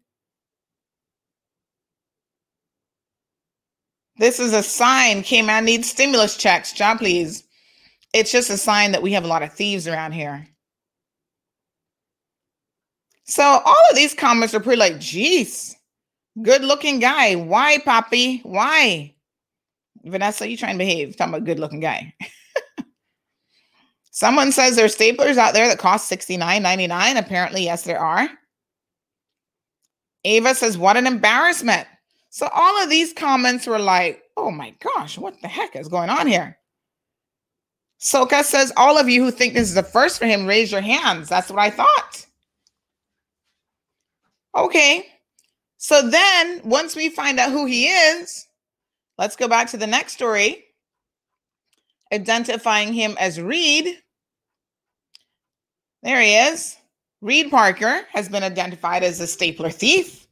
This is a sign. K-Man needs stimulus checks. John, please. It's just a sign that we have a lot of thieves around here. So all of these comments are pretty like, geez, good looking guy. Why, Poppy? Why? Vanessa, you trying to behave. Talking about good looking guy. Someone says there's staplers out there that cost $69.99. Apparently, yes, there are. Ava says, what an embarrassment. So all of these comments were like, oh my gosh, what the heck is going on here? Soka says, all of you who think this is the first for him, raise your hands. That's what I thought. Okay. So then once we find out who he is, let's go back to the next story. Identifying him as Reed. There he is. Reed Parker has been identified as a stapler thief.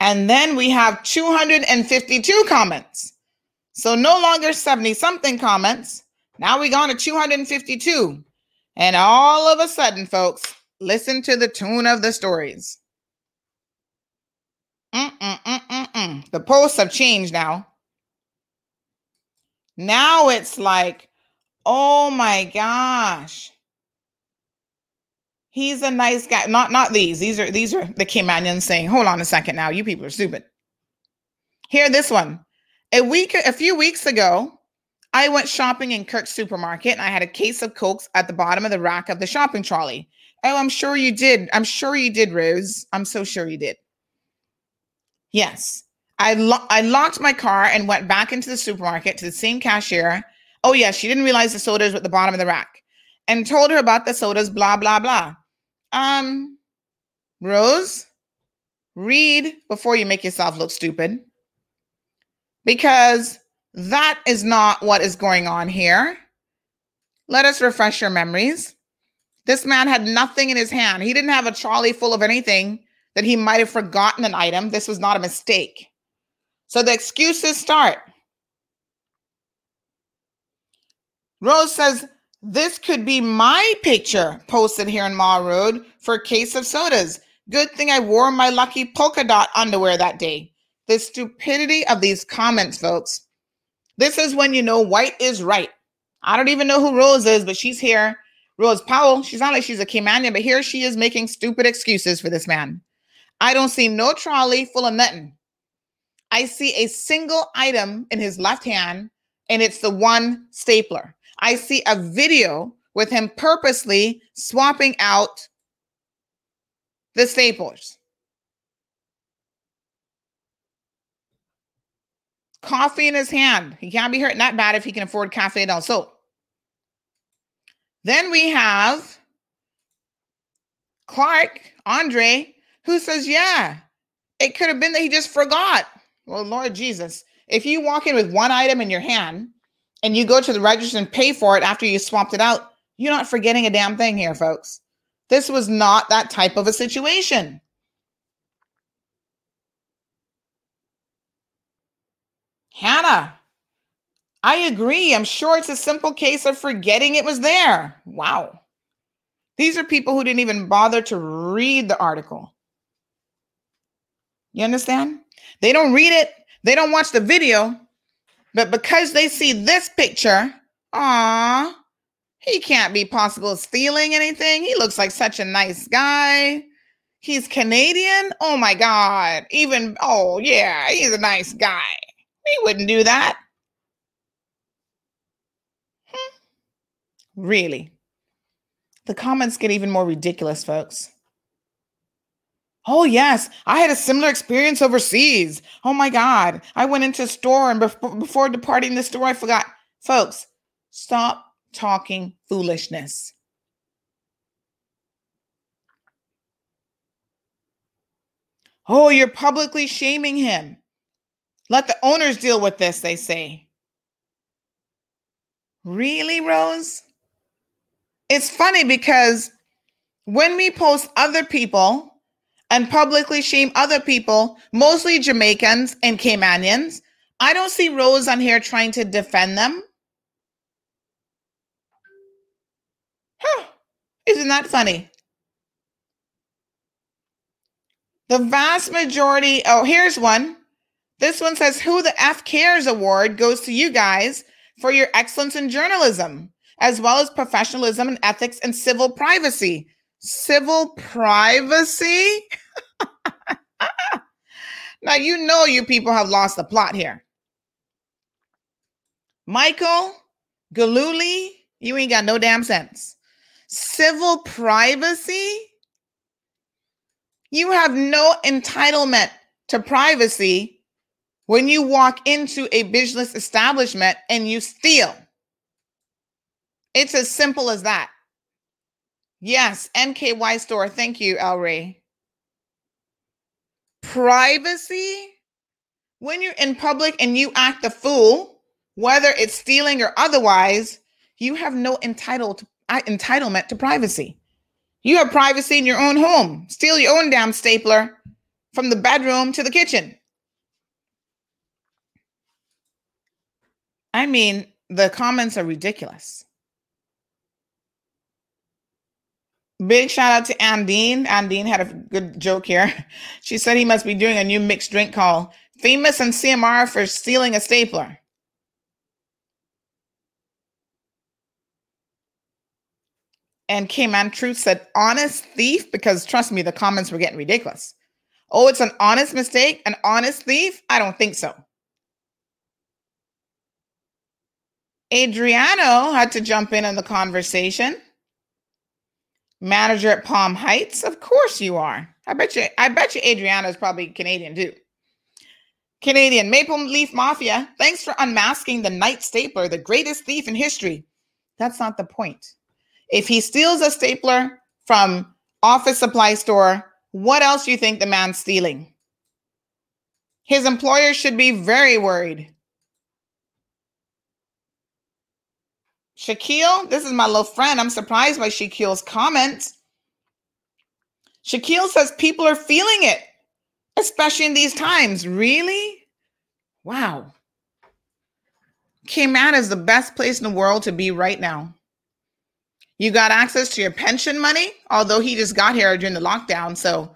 And then we have 252 comments. So no longer 70 something comments. Now we gone to 252. And all of a sudden, folks, listen to the tune of the stories. Mm-mm-mm-mm-mm. The posts have changed now. Now it's like, oh my gosh. He's a nice guy. Not not these. These are these are the Caymanians saying, hold on a second now. You people are stupid. Hear this one. A week, a few weeks ago, I went shopping in Kirk's supermarket and I had a case of Cokes at the bottom of the rack of the shopping trolley. Oh, I'm sure you did. I'm sure you did, Rose. I'm so sure you did. Yes. I, lo- I locked my car and went back into the supermarket to the same cashier. Oh, yeah, she didn't realize the sodas were at the bottom of the rack and told her about the sodas, blah, blah, blah. Um, Rose, read before you make yourself look stupid because that is not what is going on here. Let us refresh your memories. This man had nothing in his hand. He didn't have a trolley full of anything that he might have forgotten an item. This was not a mistake. So the excuses start. Rose says, This could be my picture posted here in Marl Road for a case of sodas. Good thing I wore my lucky polka dot underwear that day. The stupidity of these comments, folks. This is when you know white is right. I don't even know who Rose is, but she's here. Rose Powell, she's not like she's a Caymanian, but here she is making stupid excuses for this man. I don't see no trolley full of nothing. I see a single item in his left hand, and it's the one stapler. I see a video with him purposely swapping out the staples. Coffee in his hand. He can't be hurt that bad if he can afford cafe del sol. Then we have Clark, Andre, who says, Yeah, it could have been that he just forgot. Well, Lord Jesus, if you walk in with one item in your hand and you go to the register and pay for it after you swapped it out, you're not forgetting a damn thing here, folks. This was not that type of a situation. Hannah, I agree. I'm sure it's a simple case of forgetting it was there. Wow. These are people who didn't even bother to read the article. You understand? They don't read it, they don't watch the video, but because they see this picture, ah, he can't be possible stealing anything. He looks like such a nice guy. He's Canadian. Oh my God. Even, oh yeah, he's a nice guy. He wouldn't do that. Hmm. Really? The comments get even more ridiculous, folks. Oh, yes. I had a similar experience overseas. Oh, my God. I went into a store and bef- before departing the store, I forgot. Folks, stop talking foolishness. Oh, you're publicly shaming him. Let the owners deal with this, they say. Really, Rose? It's funny because when we post other people and publicly shame other people, mostly Jamaicans and Caymanians, I don't see Rose on here trying to defend them. Huh. Isn't that funny? The vast majority, oh, here's one. This one says, Who the F Cares Award goes to you guys for your excellence in journalism, as well as professionalism and ethics and civil privacy. Civil privacy? now, you know, you people have lost the plot here. Michael Galuli, you ain't got no damn sense. Civil privacy? You have no entitlement to privacy when you walk into a business establishment and you steal. It's as simple as that. Yes, NKY store. Thank you, El Ray. Privacy? When you're in public and you act a fool, whether it's stealing or otherwise, you have no entitled uh, entitlement to privacy. You have privacy in your own home. Steal your own damn stapler from the bedroom to the kitchen. I mean, the comments are ridiculous. Big shout out to Andine. Andine had a good joke here. She said he must be doing a new mixed drink called Famous and CMR for stealing a stapler. And K-Man Truth said, honest thief, because trust me, the comments were getting ridiculous. Oh, it's an honest mistake? An honest thief? I don't think so. Adriano had to jump in on the conversation. Manager at Palm Heights? Of course you are. I bet you I bet you Adriana is probably Canadian too. Canadian Maple Leaf Mafia, thanks for unmasking the night stapler, the greatest thief in history. That's not the point. If he steals a stapler from office supply store, what else do you think the man's stealing? His employer should be very worried. Shaquille, this is my little friend. I'm surprised by Shaquille's comment. Shaquille says people are feeling it, especially in these times. Really? Wow. Cayman is the best place in the world to be right now. You got access to your pension money, although he just got here during the lockdown. So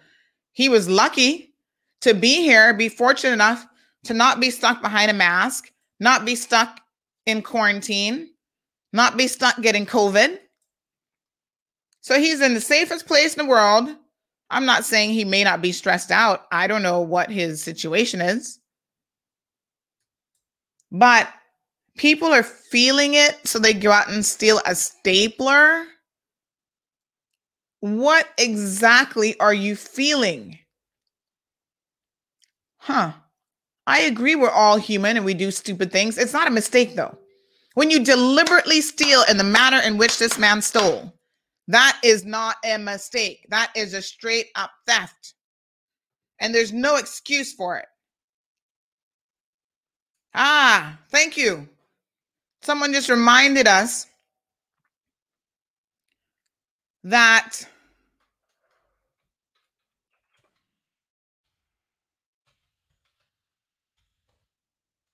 he was lucky to be here, be fortunate enough to not be stuck behind a mask, not be stuck in quarantine, not be stuck getting COVID. So he's in the safest place in the world. I'm not saying he may not be stressed out. I don't know what his situation is. But people are feeling it, so they go out and steal a stapler. What exactly are you feeling? Huh. I agree, we're all human and we do stupid things. It's not a mistake, though. When you deliberately steal in the manner in which this man stole, that is not a mistake. That is a straight up theft. And there's no excuse for it. Ah, thank you. Someone just reminded us that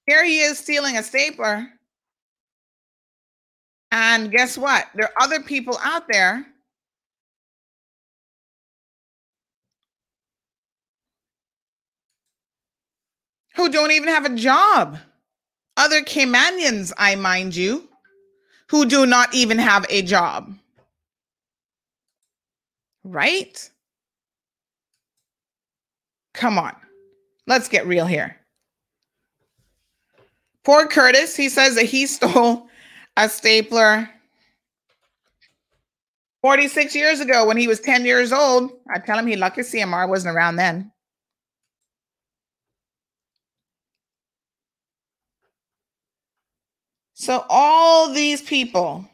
here he is stealing a stapler. And guess what? There are other people out there who don't even have a job. Other Caymanians, I mind you, who do not even have a job. Right? Come on. Let's get real here. Poor Curtis, he says that he stole a stapler 46 years ago when he was 10 years old. I tell him he lucky CMR wasn't around then. So all these people.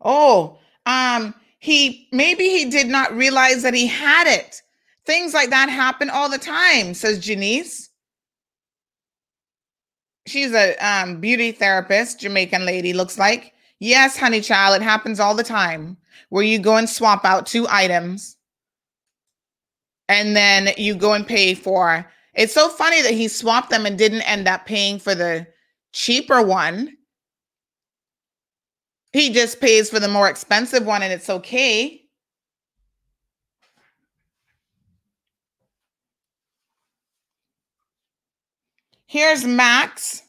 Oh, um, he maybe he did not realize that he had it. Things like that happen all the time, says Janice. She's a um, beauty therapist, Jamaican lady, looks like. Yes, honey child, it happens all the time where you go and swap out two items and then you go and pay for it's so funny that he swapped them and didn't end up paying for the cheaper one. He just pays for the more expensive one and it's okay. Here's Max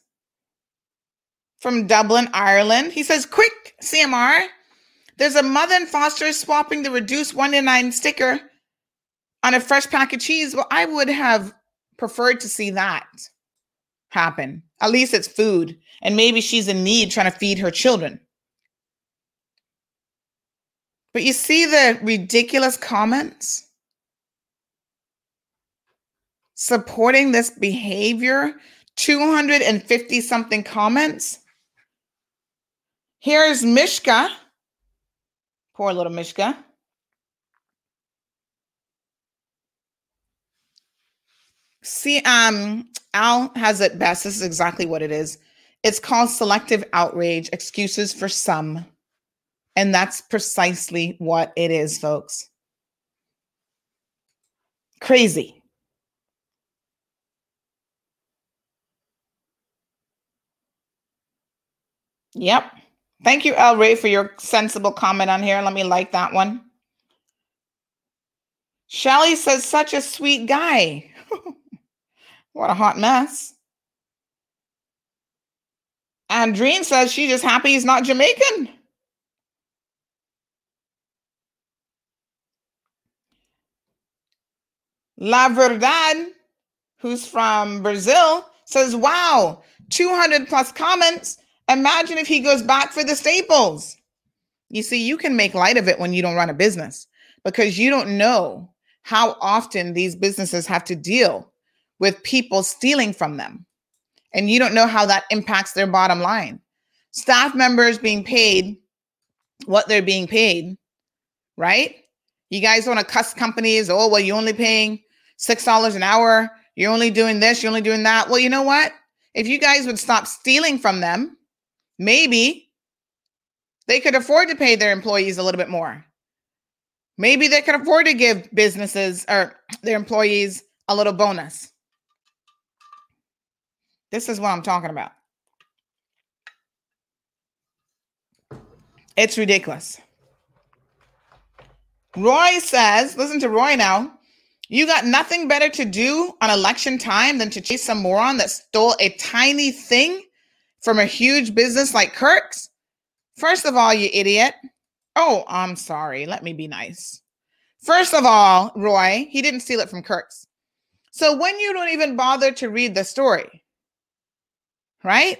from Dublin, Ireland. He says, Quick, CMR. There's a mother and foster swapping the reduced 1 to 9 sticker on a fresh pack of cheese. Well, I would have preferred to see that happen. At least it's food. And maybe she's in need trying to feed her children. But you see the ridiculous comments supporting this behavior 250 something comments. Here's Mishka. Poor little Mishka. See, um, Al has it best. This is exactly what it is. It's called selective outrage, excuses for some. And that's precisely what it is, folks. Crazy. Yep. Thank you, El Ray, for your sensible comment on here. Let me like that one. Shelly says, such a sweet guy. what a hot mess. Andreen says she's just happy he's not Jamaican. La Verdad, who's from Brazil, says, wow, 200 plus comments. Imagine if he goes back for the staples. You see, you can make light of it when you don't run a business because you don't know how often these businesses have to deal with people stealing from them. And you don't know how that impacts their bottom line. Staff members being paid what they're being paid, right? You guys want to cuss companies, oh, well, you're only paying $6 an hour. You're only doing this, you're only doing that. Well, you know what? If you guys would stop stealing from them, maybe they could afford to pay their employees a little bit more. Maybe they could afford to give businesses or their employees a little bonus. This is what I'm talking about. It's ridiculous. Roy says, listen to Roy now. You got nothing better to do on election time than to chase some moron that stole a tiny thing from a huge business like Kirk's? First of all, you idiot. Oh, I'm sorry. Let me be nice. First of all, Roy, he didn't steal it from Kirk's. So when you don't even bother to read the story, right?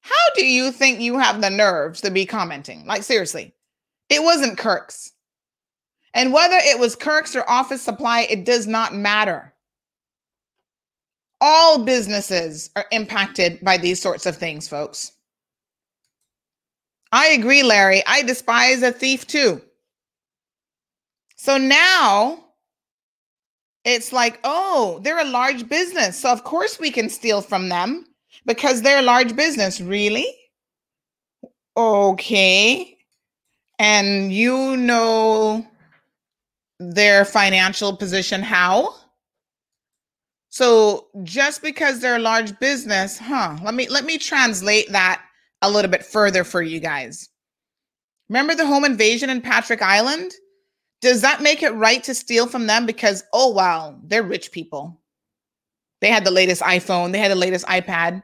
How do you think you have the nerves to be commenting? Like, seriously, it wasn't Kirk's. And whether it was Kirk's or Office Supply, it does not matter. All businesses are impacted by these sorts of things, folks. I agree, Larry. I despise a thief too. So now it's like, oh, they're a large business. So of course we can steal from them because they're a large business. Really? Okay. And you know their financial position how? So just because they're a large business, huh? Let me let me translate that a little bit further for you guys. Remember the home invasion in Patrick Island? Does that make it right to steal from them because oh wow, they're rich people. They had the latest iPhone, they had the latest iPad.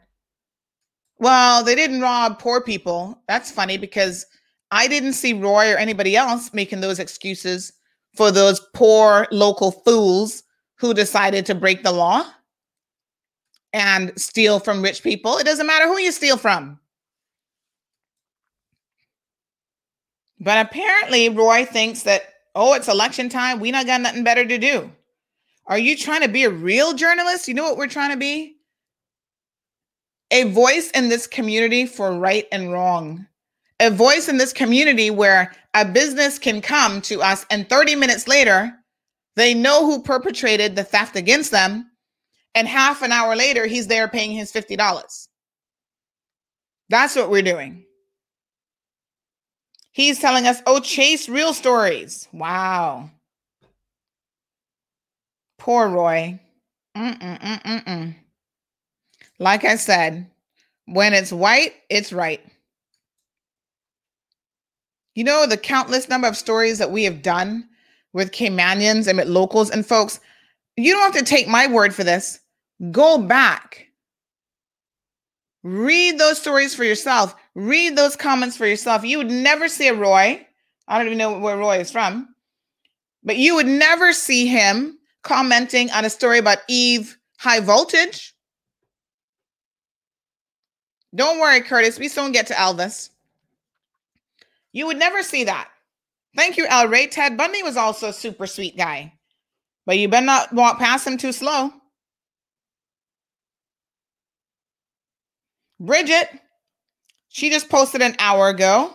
Well, they didn't rob poor people. That's funny because I didn't see Roy or anybody else making those excuses for those poor local fools who decided to break the law and steal from rich people. It doesn't matter who you steal from. But apparently, Roy thinks that, oh, it's election time. We not got nothing better to do. Are you trying to be a real journalist? You know what we're trying to be? A voice in this community for right and wrong. A voice in this community where a business can come to us and 30 minutes later, they know who perpetrated the theft against them. And half an hour later, he's there paying his $50. That's what we're doing. He's telling us, oh, chase real stories. Wow. Poor Roy. Mm-mm-mm-mm-mm. Like I said, when it's white, it's right. You know, the countless number of stories that we have done with Caymanians and with locals and folks, you don't have to take my word for this. Go back. Read those stories for yourself. Read those comments for yourself. You would never see a Roy. I don't even know where Roy is from, but you would never see him commenting on a story about Eve high voltage. Don't worry, Curtis. We soon get to Elvis. You would never see that. Thank you, El Ray. Ted Bundy was also a super sweet guy, but you better not walk past him too slow. Bridget, she just posted an hour ago.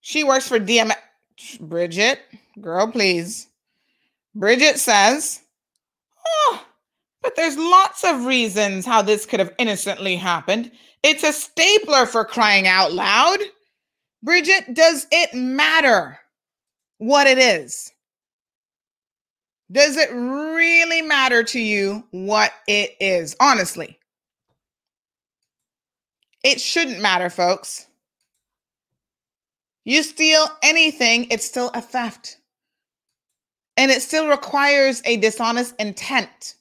She works for DM. Bridget, girl, please. Bridget says, Oh, but there's lots of reasons how this could have innocently happened. It's a stapler for crying out loud. Bridget, does it matter what it is? Does it really matter to you what it is? Honestly, it shouldn't matter, folks. You steal anything, it's still a theft. And it still requires a dishonest intent.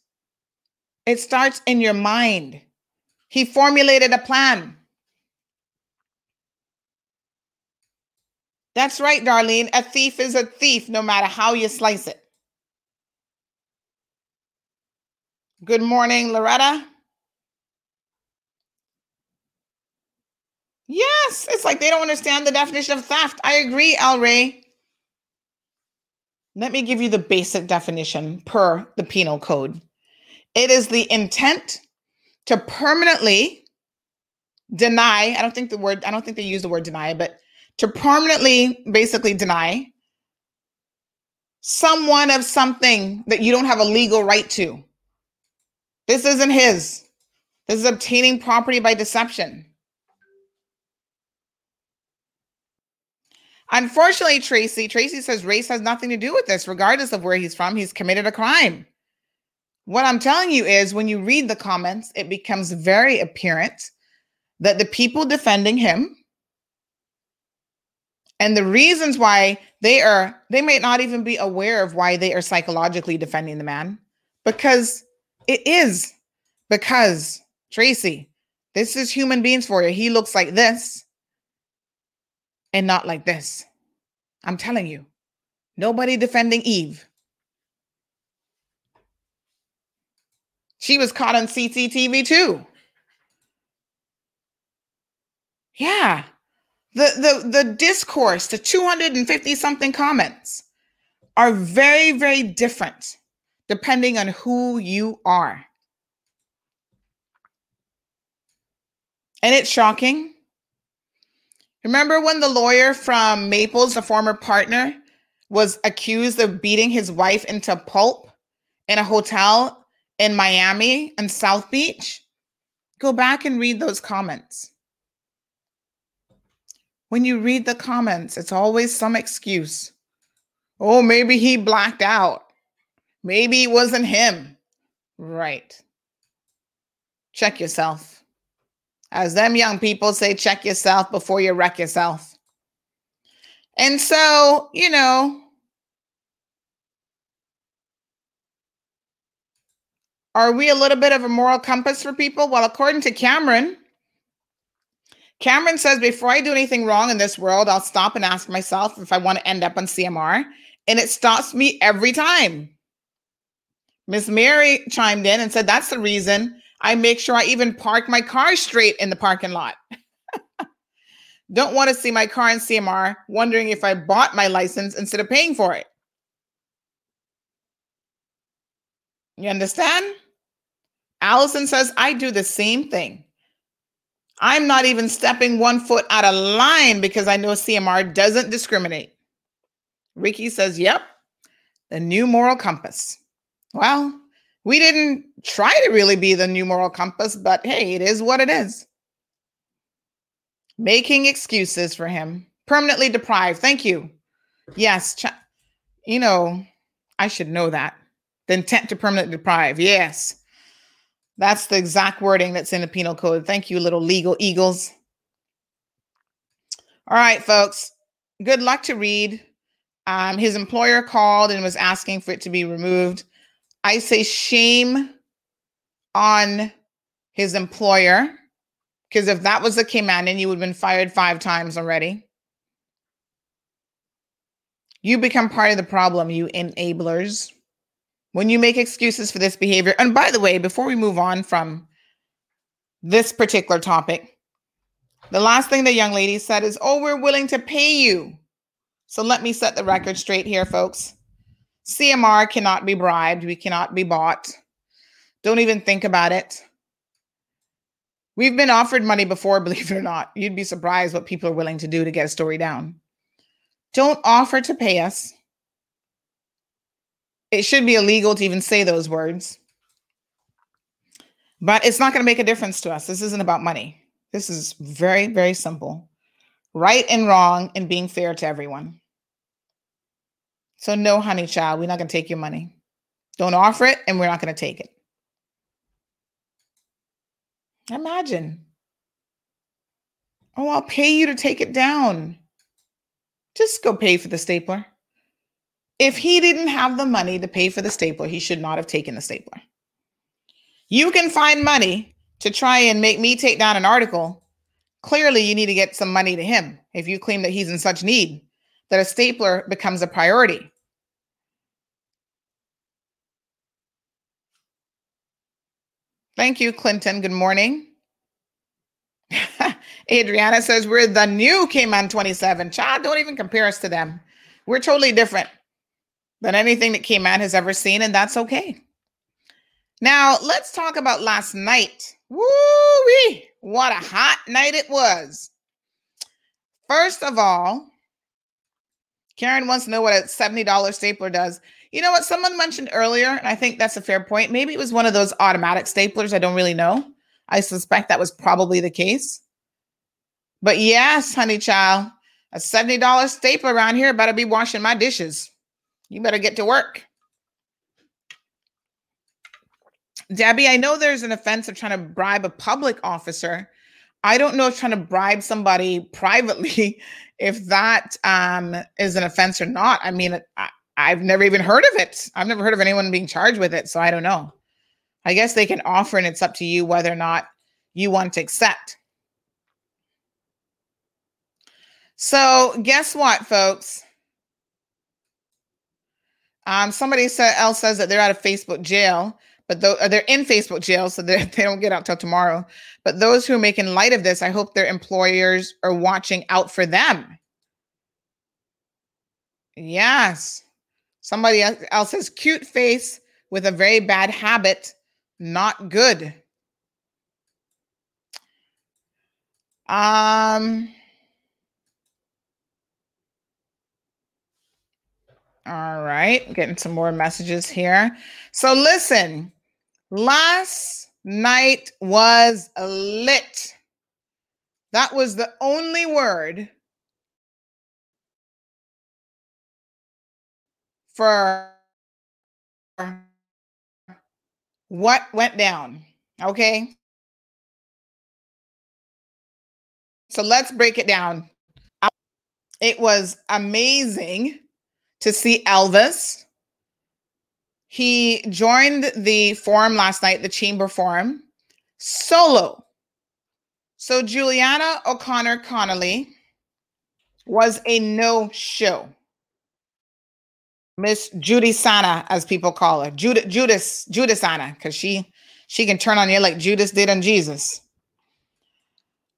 It starts in your mind. He formulated a plan. That's right, Darlene. A thief is a thief no matter how you slice it. Good morning, Loretta. Yes, it's like they don't understand the definition of theft. I agree, Al Ray. Let me give you the basic definition per the penal code. It is the intent to permanently deny, I don't think the word, I don't think they use the word deny, but to permanently basically deny someone of something that you don't have a legal right to. This isn't his. This is obtaining property by deception. Unfortunately, Tracy, Tracy says race has nothing to do with this, regardless of where he's from. He's committed a crime. What I'm telling you is when you read the comments, it becomes very apparent that the people defending him and the reasons why they are, they may not even be aware of why they are psychologically defending the man because it is because Tracy, this is human beings for you. He looks like this and not like this. I'm telling you, nobody defending Eve. She was caught on CCTV too. Yeah. The the the discourse, the 250 something comments are very very different depending on who you are. And it's shocking. Remember when the lawyer from Maples, the former partner, was accused of beating his wife into pulp in a hotel in Miami and South Beach? Go back and read those comments. When you read the comments, it's always some excuse. Oh, maybe he blacked out. Maybe it wasn't him. Right. Check yourself. As them young people say, check yourself before you wreck yourself. And so, you know, are we a little bit of a moral compass for people? Well, according to Cameron, Cameron says, before I do anything wrong in this world, I'll stop and ask myself if I want to end up on CMR. And it stops me every time. Miss Mary chimed in and said, that's the reason I make sure I even park my car straight in the parking lot. Don't want to see my car in CMR, wondering if I bought my license instead of paying for it. You understand? Allison says, I do the same thing. I'm not even stepping one foot out of line because I know CMR doesn't discriminate. Ricky says, Yep, the new moral compass. Well, we didn't try to really be the new moral compass, but hey, it is what it is. Making excuses for him, permanently deprived. Thank you. Yes, ch- you know, I should know that. The intent to permanently deprive. Yes. That's the exact wording that's in the penal code. Thank you, little legal eagles. All right, folks. Good luck to Reed. Um, his employer called and was asking for it to be removed. I say shame on his employer because if that was the Caymanian, you would have been fired five times already. You become part of the problem, you enablers when you make excuses for this behavior. And by the way, before we move on from this particular topic, the last thing the young lady said is, Oh, we're willing to pay you. So let me set the record straight here, folks. CMR cannot be bribed, we cannot be bought. Don't even think about it. We've been offered money before, believe it or not. You'd be surprised what people are willing to do to get a story down. Don't offer to pay us. It should be illegal to even say those words. But it's not going to make a difference to us. This isn't about money. This is very, very simple right and wrong and being fair to everyone. So, no, honey child, we're not going to take your money. Don't offer it, and we're not going to take it. Imagine. Oh, I'll pay you to take it down. Just go pay for the stapler. If he didn't have the money to pay for the stapler, he should not have taken the stapler. You can find money to try and make me take down an article. Clearly, you need to get some money to him if you claim that he's in such need that a stapler becomes a priority. Thank you, Clinton. Good morning. Adriana says we're the new Cayman 27. Child, don't even compare us to them. We're totally different than anything that Cayman has ever seen, and that's okay. Now, let's talk about last night. Woo-wee! What a hot night it was. First of all, Karen wants to know what a $70 stapler does. You know what? Someone mentioned earlier, and I think that's a fair point. Maybe it was one of those automatic staplers. I don't really know. I suspect that was probably the case. But yes, honey child, a $70 stapler around here better be washing my dishes. You better get to work. Debbie, I know there's an offense of trying to bribe a public officer. I don't know if trying to bribe somebody privately, if that um, is an offense or not. I mean, I, I've never even heard of it. I've never heard of anyone being charged with it, so I don't know. I guess they can offer, and it's up to you whether or not you want to accept. So, guess what, folks? Um, somebody else says that they're out of Facebook jail, but they're in Facebook jail, so they don't get out till tomorrow. But those who are making light of this, I hope their employers are watching out for them. Yes. Somebody else says, cute face with a very bad habit, not good. Um, all right, getting some more messages here. So listen, last night was lit. That was the only word for what went down. Okay. So let's break it down. It was amazing to see Elvis. He joined the forum last night, the chamber forum, solo. So Juliana O'Connor Connolly was a no show. Miss Judy Sana, as people call her, Judas, Judas, Judas Sana, because she she can turn on you like Judas did on Jesus.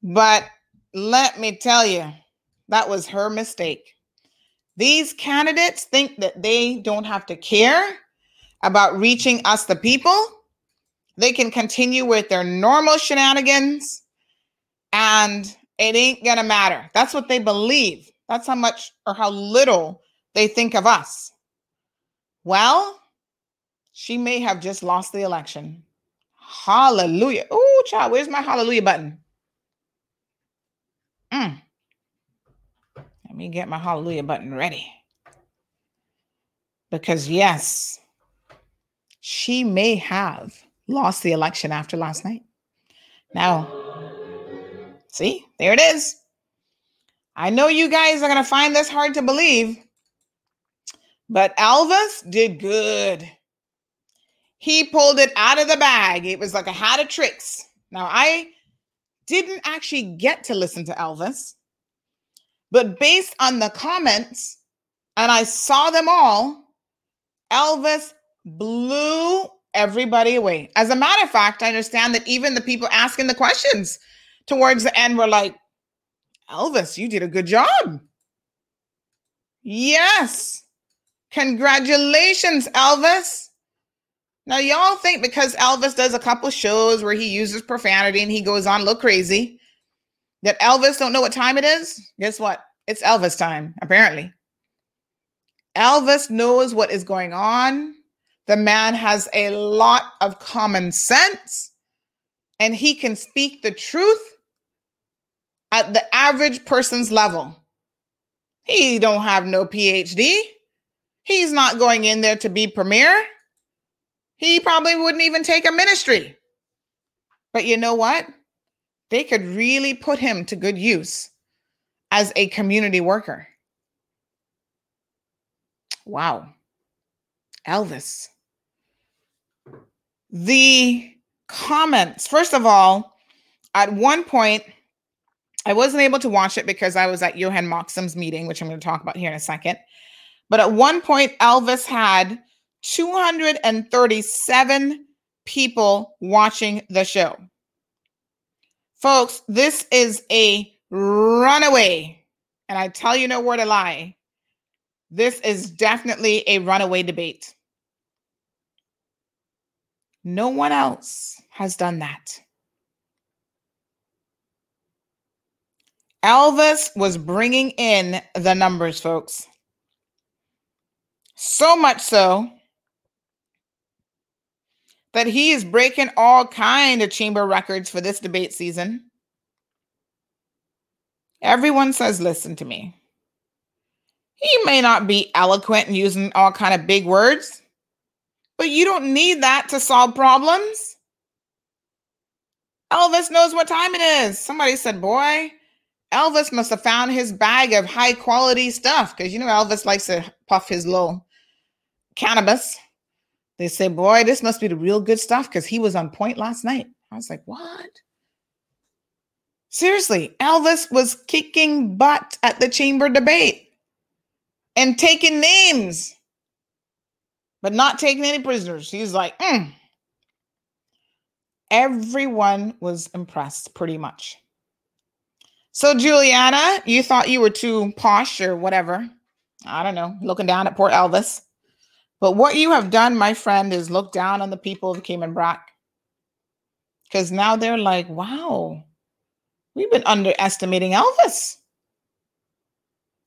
But let me tell you, that was her mistake. These candidates think that they don't have to care about reaching us, the people. They can continue with their normal shenanigans and it ain't gonna matter. That's what they believe. That's how much or how little they think of us. Well, she may have just lost the election. Hallelujah. Oh, child, where's my hallelujah button? Mm. Me get my hallelujah button ready. Because, yes, she may have lost the election after last night. Now, see, there it is. I know you guys are going to find this hard to believe, but Elvis did good. He pulled it out of the bag. It was like a hat of tricks. Now, I didn't actually get to listen to Elvis, but based on the comments, and I saw them all, Elvis blew everybody away. As a matter of fact, I understand that even the people asking the questions towards the end were like, Elvis, you did a good job. Yes. Congratulations, Elvis. Now, y'all think because Elvis does a couple shows where he uses profanity and he goes on little crazy, that Elvis don't know what time it is? Guess what? It's Elvis time, apparently. Elvis knows what is going on. The man has a lot of common sense and he can speak the truth at the average person's level. He don't have no PhD. He's not going in there to be premier. He probably wouldn't even take a ministry. But you know what? They could really put him to good use as a community worker. Wow. Elvis. The comments, first of all, at one point, I wasn't able to watch it because I was at Johan Moxham's meeting, which I'm going to talk about here in a second. But at one point, Elvis had 237 people watching the show. Folks, this is a runaway. And I tell you no word a lie. This is definitely a runaway debate. No one else has done that. Elvis was bringing in the numbers, folks. So much so that he is breaking all kind of chamber records for this debate season. Everyone says, listen to me. He may not be eloquent and using all kind of big words, but you don't need that to solve problems. Elvis knows what time it is. Somebody said, boy, Elvis must have found his bag of high quality stuff because you know Elvis likes to puff his little cannabis. They say, boy, this must be the real good stuff because he was on point last night. I was like, what? Seriously, Elvis was kicking butt at the chamber debate and taking names, but not taking any prisoners. He's like, mm. everyone was impressed pretty much. So, Juliana, you thought you were too posh or whatever. I don't know, looking down at poor Elvis. But what you have done, my friend, is look down on the people of Cayman Brac. Because now they're like, wow, we've been underestimating Elvis.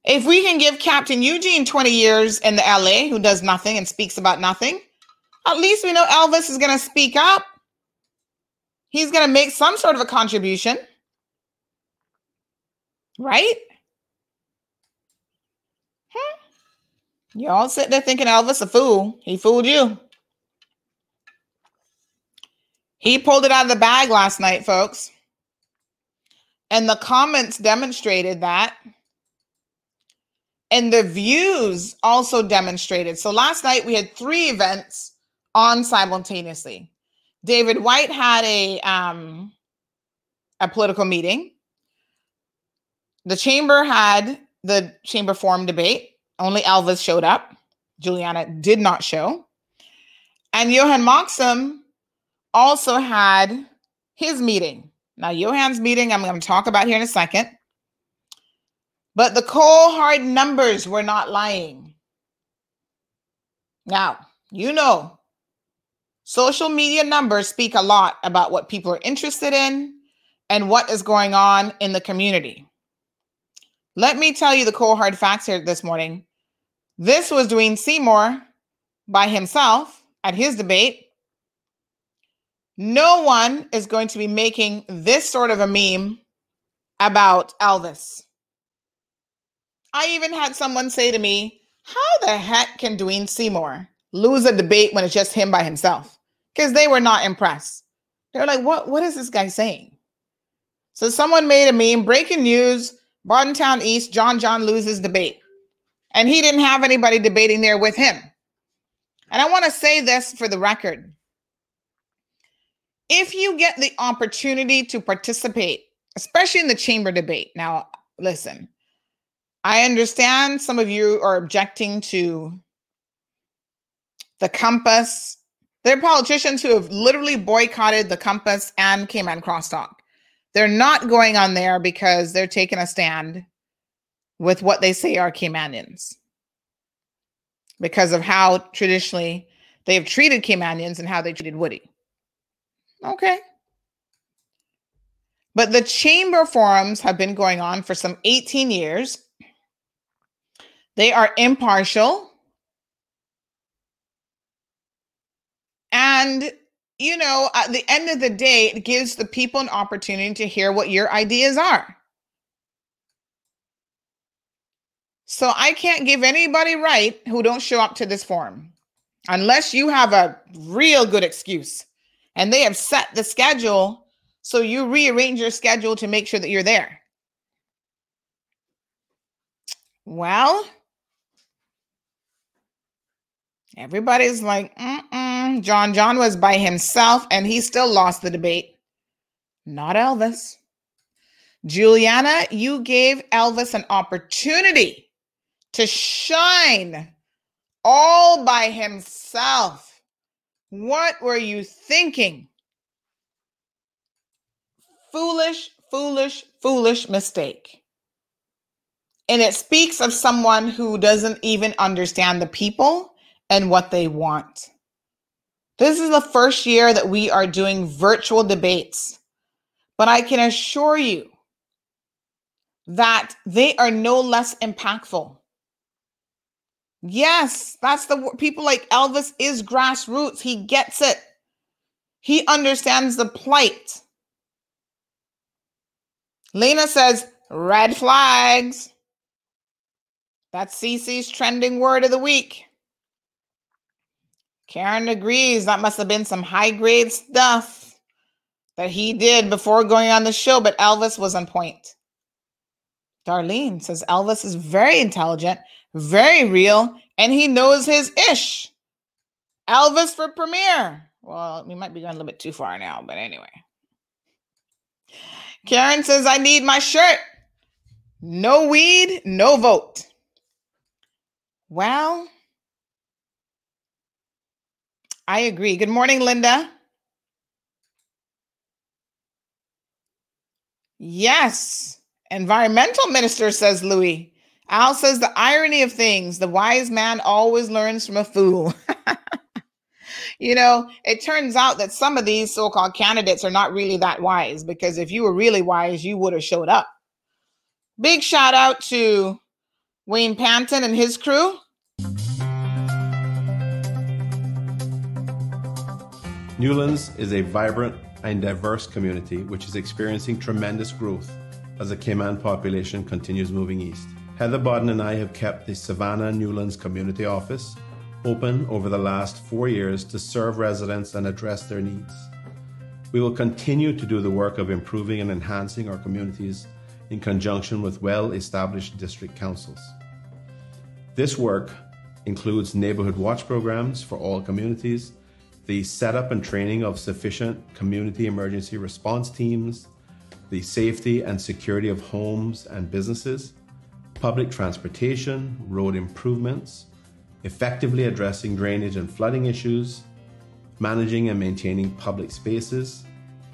If we can give Captain Eugene 20 years in the LA who does nothing and speaks about nothing, at least we know Elvis is going to speak up. He's going to make some sort of a contribution. Right? Hmm. You all sit there thinking Elvis a fool. He fooled you. He pulled it out of the bag last night, folks. And the comments demonstrated that. And the views also demonstrated. So last night we had three events on simultaneously. David White had a um, a political meeting. The chamber had the chamber forum debate. Only Elvis showed up. Juliana did not show. And Johan Moxham also had his meeting. Now, Johan's meeting, I'm going to talk about here in a second. But the cold hard numbers were not lying. Now, you know, social media numbers speak a lot about what people are interested in and what is going on in the community. Let me tell you the cold hard facts here this morning. This was Dwayne Seymour by himself at his debate. No one is going to be making this sort of a meme about Elvis. I even had someone say to me, How the heck can Dwayne Seymour lose a debate when it's just him by himself? Because they were not impressed. They're like, what, what is this guy saying? So someone made a meme, breaking news, Town East, John John loses debate. And he didn't have anybody debating there with him. And I want to say this for the record. If you get the opportunity to participate, especially in the chamber debate, now listen, I understand some of you are objecting to the compass. There are politicians who have literally boycotted the compass and Cayman crosstalk. They're not going on there because they're taking a stand with what they say are Caymanians because of how traditionally they have treated Caymanians and how they treated Woody. Okay. But the chamber forums have been going on for some 18 years. They are impartial. And you know, at the end of the day, it gives the people an opportunity to hear what your ideas are. So I can't give anybody right who don't show up to this forum unless you have a real good excuse and they have set the schedule so you rearrange your schedule to make sure that you're there. Well, everybody's like, Mm-mm. John John was by himself and he still lost the debate. Not Elvis. Juliana, you gave Elvis an opportunity to shine all by himself. What were you thinking? foolish, foolish, foolish mistake. And it speaks of someone who doesn't even understand the people and what they want. This is the first year that we are doing virtual debates, but I can assure you that they are no less impactful. Yes, that's the people like Elvis is grassroots. He gets it. He understands the plight. Lena says, red flags. That's CC's trending word of the week. Karen agrees that must have been some high grade stuff that he did before going on the show, but Elvis was on point. Darlene says Elvis is very intelligent, very real, and he knows his ish. Elvis for premiere. Well, we might be going a little bit too far now, but anyway. Karen says, I need my shirt. No weed, no vote. Well, I agree. Good morning, Linda. Yes. Environmental minister, says Louis. Al says the irony of things the wise man always learns from a fool. you know, it turns out that some of these so called candidates are not really that wise because if you were really wise, you would have showed up. Big shout out to Wayne Panton and his crew. Newlands is a vibrant and diverse community which is experiencing tremendous growth as the Cayman population continues moving east. Heather Bodden and I have kept the Savannah Newlands Community Office open over the last four years to serve residents and address their needs. We will continue to do the work of improving and enhancing our communities in conjunction with well established district councils. This work includes neighborhood watch programs for all communities, the setup and training of sufficient community emergency response teams, the safety and security of homes and businesses, public transportation, road improvements, effectively addressing drainage and flooding issues, managing and maintaining public spaces,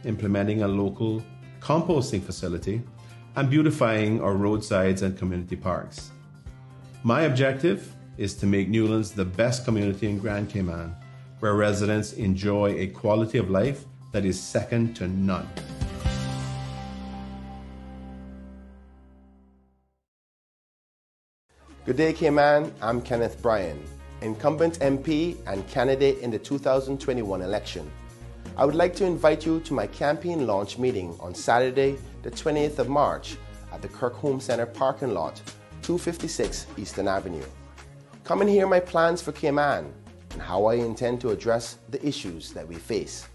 implementing a local composting facility, and beautifying our roadsides and community parks. My objective is to make Newlands the best community in Grand Cayman, where residents enjoy a quality of life that is second to none. Good day, Cayman. I'm Kenneth Bryan, incumbent MP and candidate in the 2021 election. I would like to invite you to my campaign launch meeting on Saturday, the 20th of March at the Kirk Home Center parking lot, 256 Eastern Avenue. Come and hear my plans for Cayman and how I intend to address the issues that we face.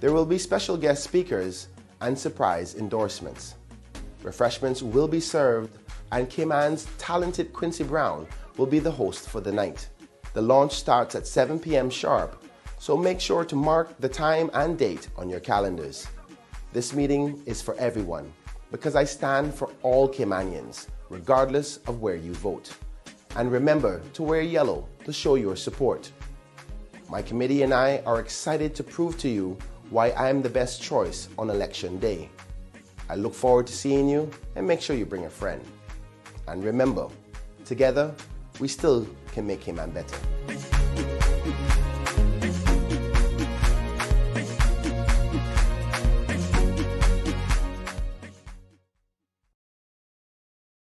There will be special guest speakers and surprise endorsements. Refreshments will be served, and Cayman's talented Quincy Brown will be the host for the night. The launch starts at 7 p.m. sharp, so make sure to mark the time and date on your calendars. This meeting is for everyone because I stand for all Caymanians, regardless of where you vote. And remember to wear yellow to show your support. My committee and I are excited to prove to you why I am the best choice on election day. I look forward to seeing you and make sure you bring a friend. And remember, together, we still can make Cayman better.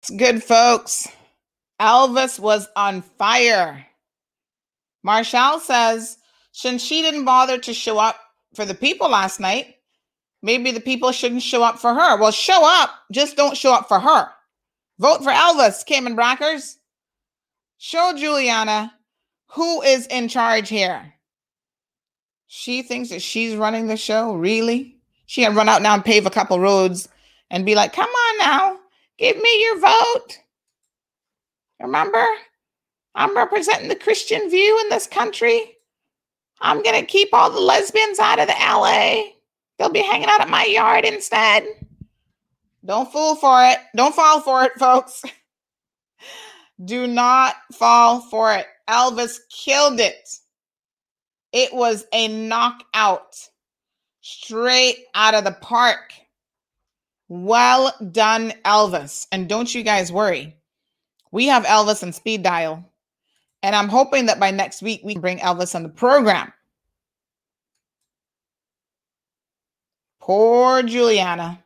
It's good, folks. Elvis was on fire. Marshall says, since she didn't bother to show up for the people last night, maybe the people shouldn't show up for her. Well, show up, just don't show up for her. Vote for Elvis, Cayman Brackers. Show Juliana who is in charge here. She thinks that she's running the show. Really? She can run out now and pave a couple roads and be like, come on now, give me your vote. Remember? I'm representing the Christian view in this country. I'm going to keep all the lesbians out of the LA. They'll be hanging out at my yard instead. Don't fool for it. Don't fall for it, folks. Do not fall for it. Elvis killed it. It was a knockout straight out of the park. Well done, Elvis. And don't you guys worry. We have Elvis and speed dial. And I'm hoping that by next week we can bring Elvis on the program. Poor Juliana.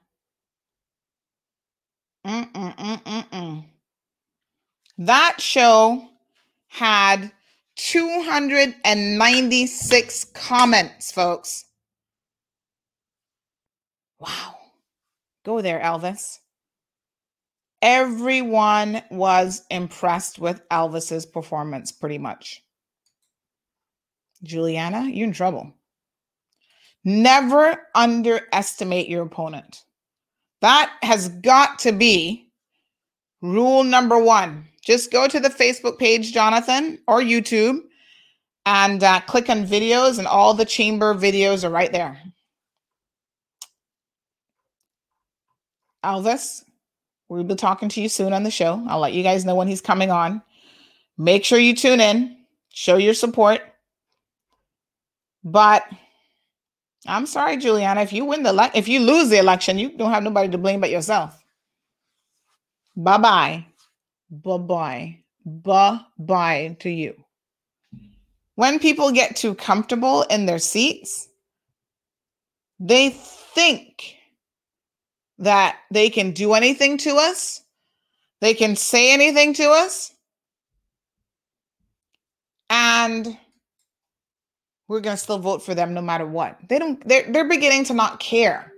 Mm-mm-mm-mm-mm. That show had 296 comments, folks. Wow. Go there, Elvis. Everyone was impressed with Elvis's performance, pretty much. Juliana, you're in trouble. Never underestimate your opponent. That has got to be rule number one. Just go to the Facebook page, Jonathan, or YouTube, and uh, click on videos, and all the chamber videos are right there. Elvis, we'll be talking to you soon on the show. I'll let you guys know when he's coming on. Make sure you tune in, show your support. But I'm sorry, Juliana. If you win the ele- if you lose the election, you don't have nobody to blame but yourself. Bye bye. Bye bye. Bye bye to you. When people get too comfortable in their seats, they think that they can do anything to us, they can say anything to us, and we're going to still vote for them no matter what. They don't they're they're beginning to not care.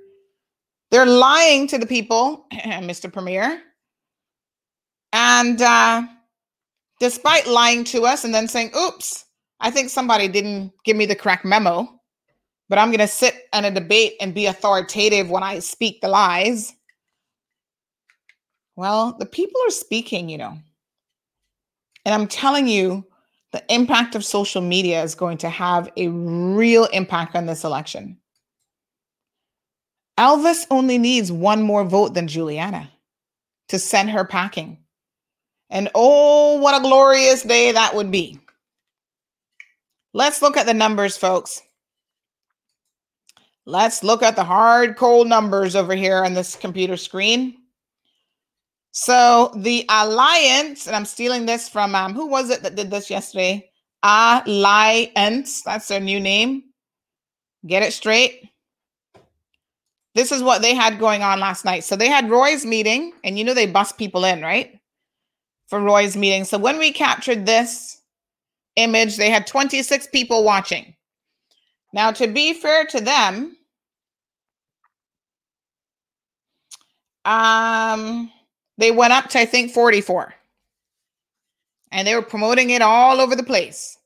They're lying to the people, Mr. Premier. And uh despite lying to us and then saying, "Oops, I think somebody didn't give me the correct memo." But I'm going to sit in a debate and be authoritative when I speak the lies. Well, the people are speaking, you know. And I'm telling you, the impact of social media is going to have a real impact on this election. Elvis only needs one more vote than Juliana to send her packing. And oh, what a glorious day that would be. Let's look at the numbers, folks. Let's look at the hard, cold numbers over here on this computer screen. So the alliance, and I'm stealing this from um, who was it that did this yesterday? Alliance. That's their new name. Get it straight. This is what they had going on last night. So they had Roy's meeting, and you know they bust people in, right? For Roy's meeting. So when we captured this image, they had 26 people watching. Now, to be fair to them, um, they went up to I think 44. And they were promoting it all over the place.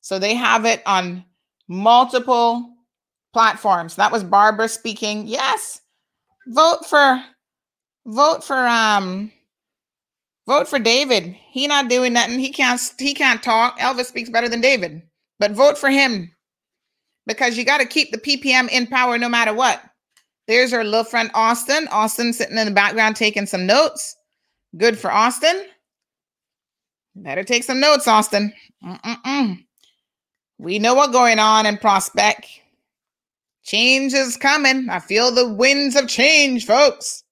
So they have it on multiple platforms. That was Barbara speaking. Yes. Vote for vote for um vote for David. He not doing nothing. He can't he can't talk. Elvis speaks better than David. But vote for him because you got to keep the PPM in power no matter what. There's our little friend Austin. Austin sitting in the background taking some notes. Good for Austin. Better take some notes, Austin. Mm-mm-mm. We know what's going on in Prospect. Change is coming. I feel the winds of change, folks.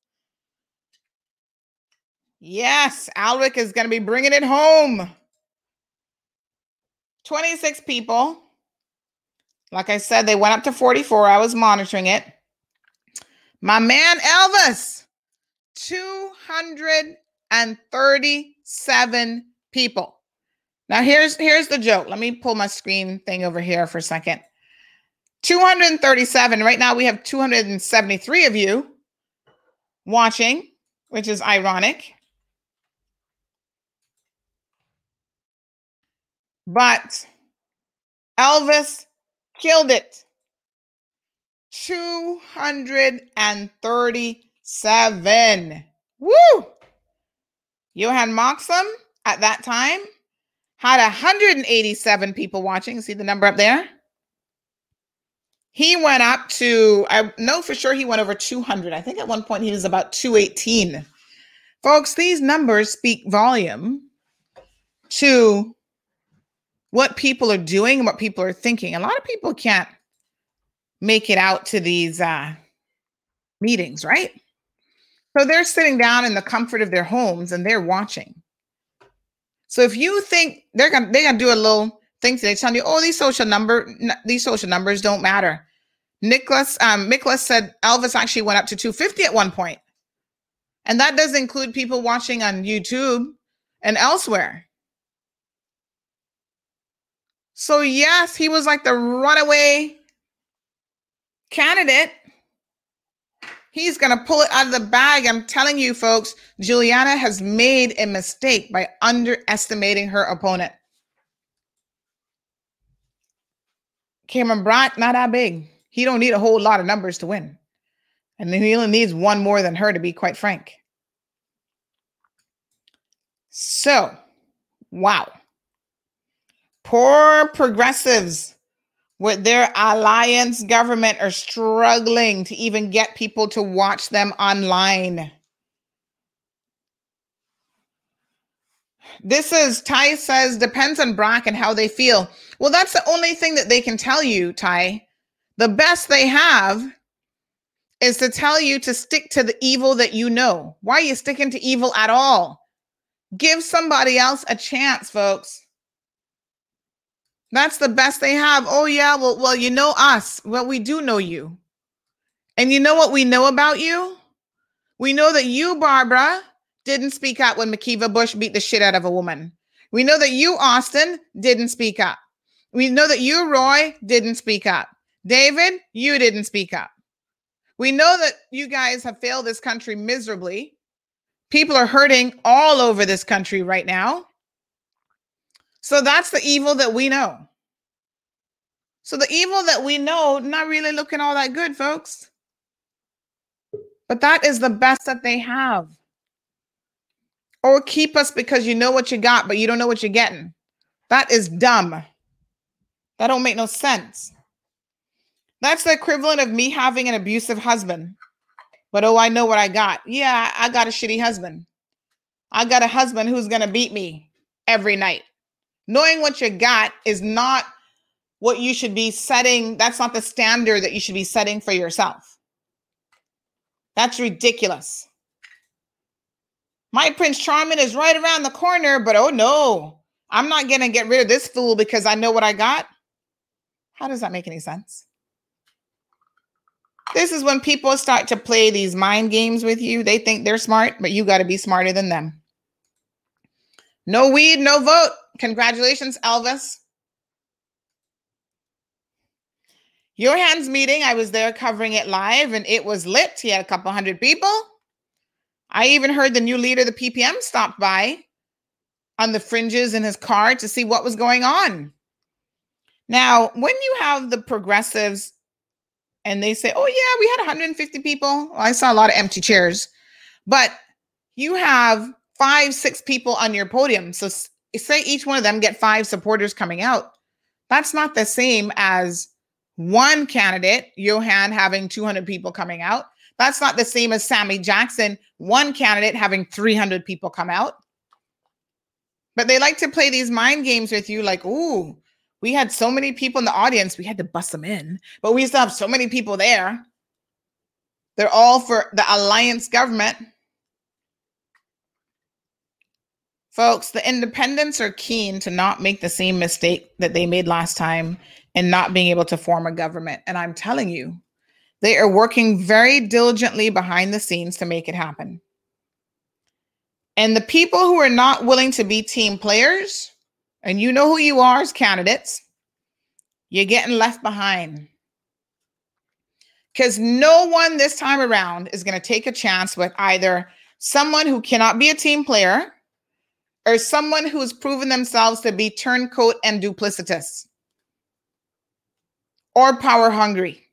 Yes, Alwick is going to be bringing it home. 26 people. Like I said, they went up to 44. I was monitoring it. My man Elvis, 237 people. Now here's here's the joke. Let me pull my screen thing over here for a second. 237. Right now we have 273 of you watching, which is ironic. But Elvis killed it. 237. Woo! Johann Moxam at that time had 187 people watching. See the number up there? He went up to, I know for sure he went over 200. I think at one point he was about 218. Folks, these numbers speak volume to what people are doing and what people are thinking. A lot of people can't make it out to these uh, meetings, right? So they're sitting down in the comfort of their homes and they're watching. So if you think they're gonna they're gonna do a little thing today telling you, oh, these social number n- these social numbers don't matter. Nicholas um Nicholas said Elvis actually went up to 250 at one. And that does include people watching on YouTube and elsewhere. So yes, he was like the runaway candidate. He's going to pull it out of the bag. I'm telling you, folks, Juliana has made a mistake by underestimating her opponent. Cayman Brac, not that big. He don't need a whole lot of numbers to win. And he only needs one more than her, to be quite frank. So, wow. Poor progressives with their alliance government are struggling to even get people to watch them online. This is Ty says depends on Brac and how they feel. Well, that's the only thing that they can tell you, Ty. The best they have is to tell you to stick to the evil that you know. Why are you sticking to evil at all? Give somebody else a chance, folks. That's the best they have. Oh yeah, well, well, you know us. Well, we do know you. And you know what we know about you? We know that you, Barbara, didn't speak up when McKeeva Bush beat the shit out of a woman. We know that you, Austin, didn't speak up. We know that you, Roy, didn't speak up. David, you didn't speak up. We know that you guys have failed this country miserably. People are hurting all over this country right now. So that's the evil that we know. So the evil that we know, not really looking all that good, folks. But that is the best that they have. Or keep us because you know what you got, but you don't know what you're getting. That is dumb. That don't make no sense. That's the equivalent of me having an abusive husband. But oh, I know what I got. Yeah, I got a shitty husband. I got a husband who's going to beat me every night. Knowing what you got is not what you should be setting. That's not the standard that you should be setting for yourself. That's ridiculous. My Prince Charming is right around the corner, but oh no, I'm not going to get rid of this fool because I know what I got. How does that make any sense? This is when people start to play these mind games with you. They think they're smart, but you got to be smarter than them. No weed, no vote. Congratulations, Elvis. Your hands meeting, I was there covering it live and it was lit. He had a couple hundred people. I even heard the new leader the PPM stopped by on the fringes in his car to see what was going on. Now, when you have the progressives and they say, oh, yeah, we had 150 people, well, I saw a lot of empty chairs, but you have five, six people on your podium. So say each one of them get five supporters coming out. That's not the same as one candidate, Johann, having 200 people coming out. That's not the same as Sammy Jackson, one candidate having 300 people come out. But they like to play these mind games with you like, ooh, we had so many people in the audience, we had to bust them in, but we still have so many people there. They're all for the alliance government. Folks, the independents are keen to not make the same mistake that they made last time and not being able to form a government. And I'm telling you, they are working very diligently behind the scenes to make it happen. And the people who are not willing to be team players, and you know who you are as candidates, you're getting left behind. Because no one this time around is going to take a chance with either someone who cannot be a team player or someone who's proven themselves to be turncoat and duplicitous or power hungry.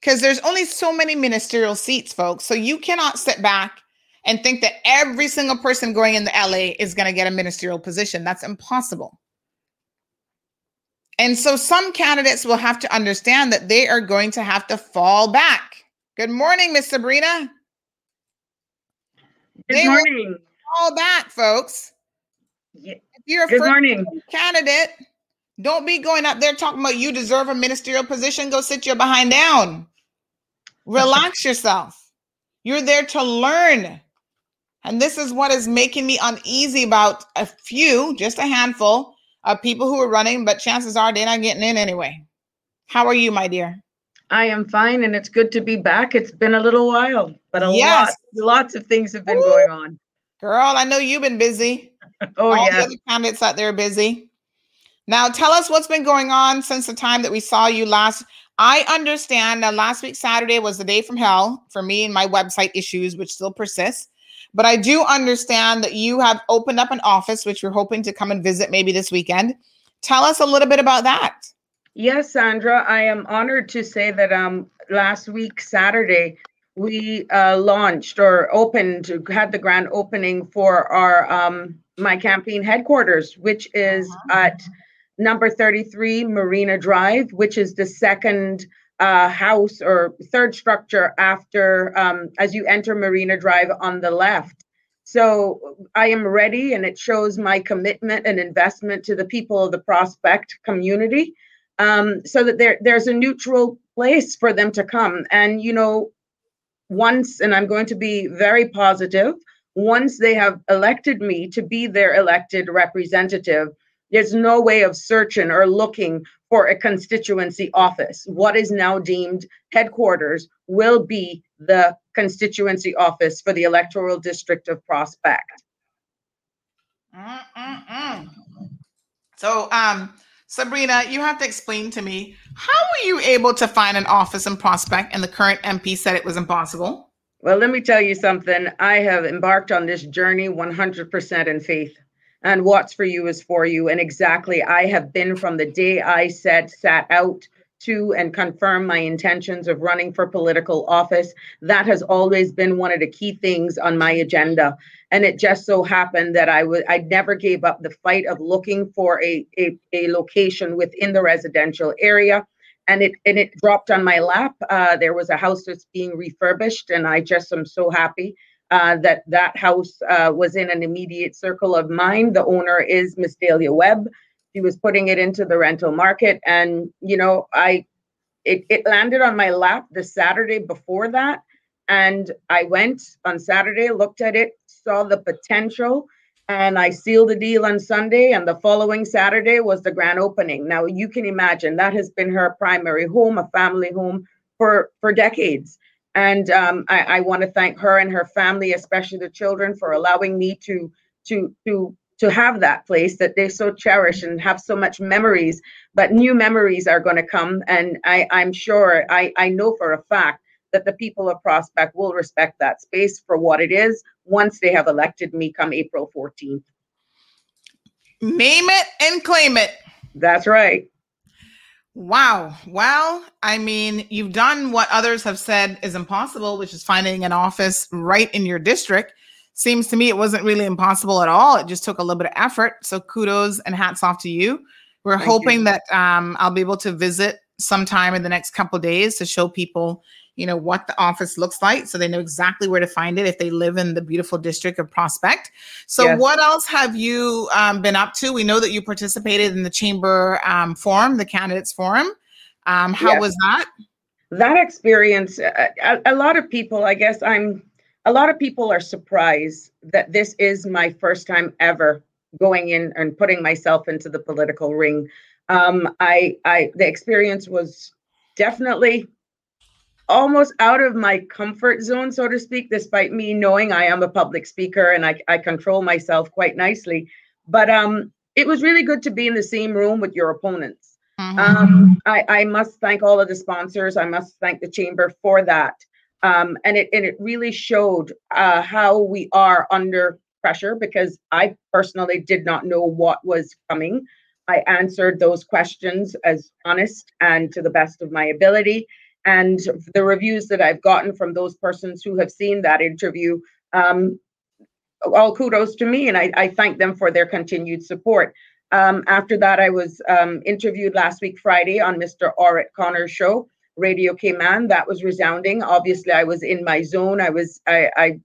Because there's only so many ministerial seats, folks. So you cannot sit back and think that every single person going into LA is going to get a ministerial position. That's impossible. And so some candidates will have to understand that they are going to have to fall back. Good morning, Miss Sabrina. Good They morning. Fall back, folks. Ye- If you're a Good first morning. candidate, don't be going up there talking about you deserve a ministerial position. Go sit your behind down. Relax yourself. You're there to learn. And this is what is making me uneasy about a few, just a handful of people who are running, but chances are they're not getting in anyway. How are you, my dear? I am fine, and it's good to be back. It's been a little while, but a Yes. lot, lots of things have been Woo. going on. Girl, I know you've been busy. Oh All the yeah, other candidates out there are busy. Now, tell us what's been going on since the time that we saw you last. I understand that last week, Saturday, was the day from hell for me and my website issues, which still persist. But I do understand that you have opened up an office, which we're hoping to come and visit maybe this weekend. Tell us a little bit about that. yes, Sandra. I am honored to say that um last week Saturday we uh, launched or opened had the grand opening for our um my campaign headquarters, which is at number 33 Marina Drive, which is the second uh, house or third structure after um, as you enter Marina Drive on the left. So I am ready, and it shows my commitment and investment to the people of the prospect community, um, so that there there's a neutral place for them to come. And you know, once, and I'm going to be very positive, once they have elected me to be their elected representative, there's no way of searching or looking for a constituency office. What is now deemed headquarters will be the constituency office for the electoral district of Prospect. Mm-mm-mm. So, um, Sabrina, you have to explain to me how were you able to find an office in Prospect and the current MP said it was impossible? Well, let me tell you something. I have embarked on this journey 100% in faith. And what's for you is for you. And exactly, I have been from the day I said, sat out to and confirm my intentions of running for political office. That has always been one of the key things on my agenda. And it just so happened that I would I never gave up the fight of looking for a, a, a location within the residential area and it and it dropped on my lap. Uh, there was a house that's being refurbished, and I just am so happy uh, that that house uh, was in an immediate circle of mine. The owner is Miss Dahlia Webb. She was putting it into the rental market, and you know, I it it landed on my lap the Saturday before that, and I went on Saturday, looked at it, saw the potential. And I sealed the deal on Sunday, and the following Saturday was the grand opening. Now you can imagine that has been her primary home, a family home for for decades. And um, I, I want to thank her and her family, especially the children, for allowing me to to to to have that place that they so cherish and have so much memories. But new memories are going to come, and I, I'm sure I, I know for a fact that the people of Prospect will respect that space for what it is once they have elected me come April 14th. Name it and claim it. That's right. Wow. Well, I mean, you've done what others have said is impossible, which is finding an office right in your district. Seems to me it wasn't really impossible at all. It just took a little bit of effort. So kudos and hats off to you. We're Thank you. hoping that um, I'll be able to visit sometime in the next couple days to show people, you know, what the office looks like, so they know exactly where to find it if they live in the beautiful district of Prospect. So, Yes. what else have you um, been up to? We know that you participated in the chamber um, forum, the candidates forum. Um, how Yes. was that? that experience a, a, a lot of people i guess i'm a lot of people are surprised that this is my first time ever going in and putting myself into the political ring um i i the experience was definitely almost out of my comfort zone so to speak despite me knowing i am a public speaker and i, I control myself quite nicely but um it was really good to be in the same room with your opponents Mhm. um, I, I must thank all of the sponsors. I must thank the chamber for that. Um, and it and it really showed uh, how we are under pressure because I personally did not know what was coming. I answered those questions as honest and to the best of my ability. And the reviews that I've gotten from those persons who have seen that interview, um, all kudos to me, and I, I thank them for their continued support. Um, after that, I was um, interviewed last week, Friday, on Mr. Orrett Connor's show, Radio Cayman. That was resounding. Obviously, I was in my zone. I was, I, I,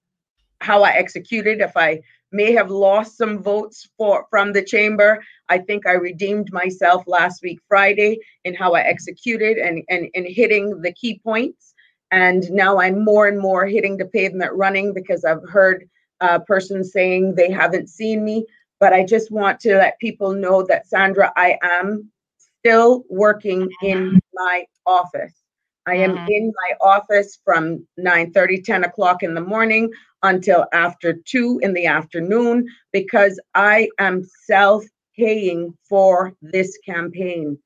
how I executed. If I may have lost some votes for from the chamber, I think I redeemed myself last week, Friday, in how I executed and and and hitting the key points. And now I'm more and more hitting the pavement running because I've heard uh, persons saying they haven't seen me. But I just want to let people know that Sandra, I am still working in my office. I am Mhm. in my office from 9 10 o'clock in the morning until after 2 in the afternoon because I am self paying for this campaign.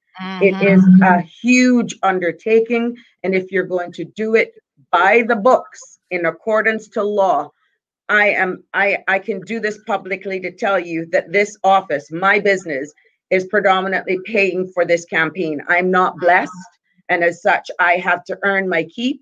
It is a huge undertaking. And if you're going to do it by the books in accordance to law, I am I I can do this publicly to tell you that this office, my business, is predominantly paying for this campaign. I'm not blessed, and as such, I have to earn my keep.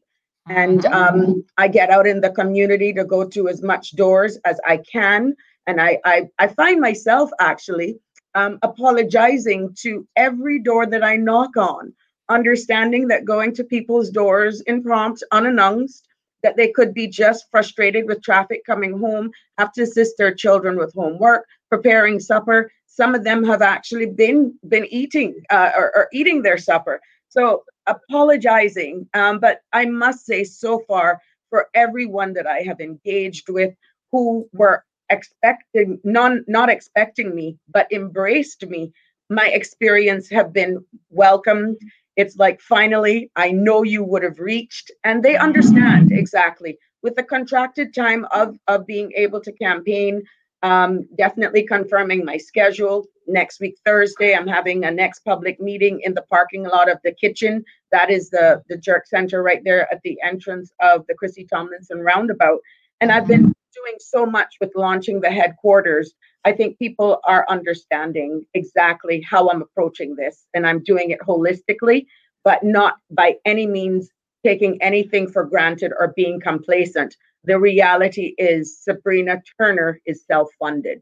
And um, I get out in the community to go to as much doors as I can. And I I, I find myself actually um, apologizing to every door that I knock on, understanding that going to people's doors impromptu, unannounced, that they could be just frustrated with traffic coming home, have to assist their children with homework, preparing supper. Some of them have actually been been eating uh, or, or eating their supper. So apologizing, um, but I must say, so far for everyone that I have engaged with, who were expecting non not expecting me, but embraced me, my experience have been welcomed. It's like finally i know you would have reached and they understand exactly. With the contracted time of of being able to campaign um, definitely confirming my schedule. Next week thursday i'm having a next public meeting in the parking lot of the kitchen. That is the the jerk center right there at the entrance of the Chrissie Tomlinson roundabout. And i've been doing so much with launching the headquarters. I think people are understanding exactly how I'm approaching this, and I'm doing it holistically, but not by any means taking anything for granted or being complacent. The reality is, Sabrina Turner is self funded.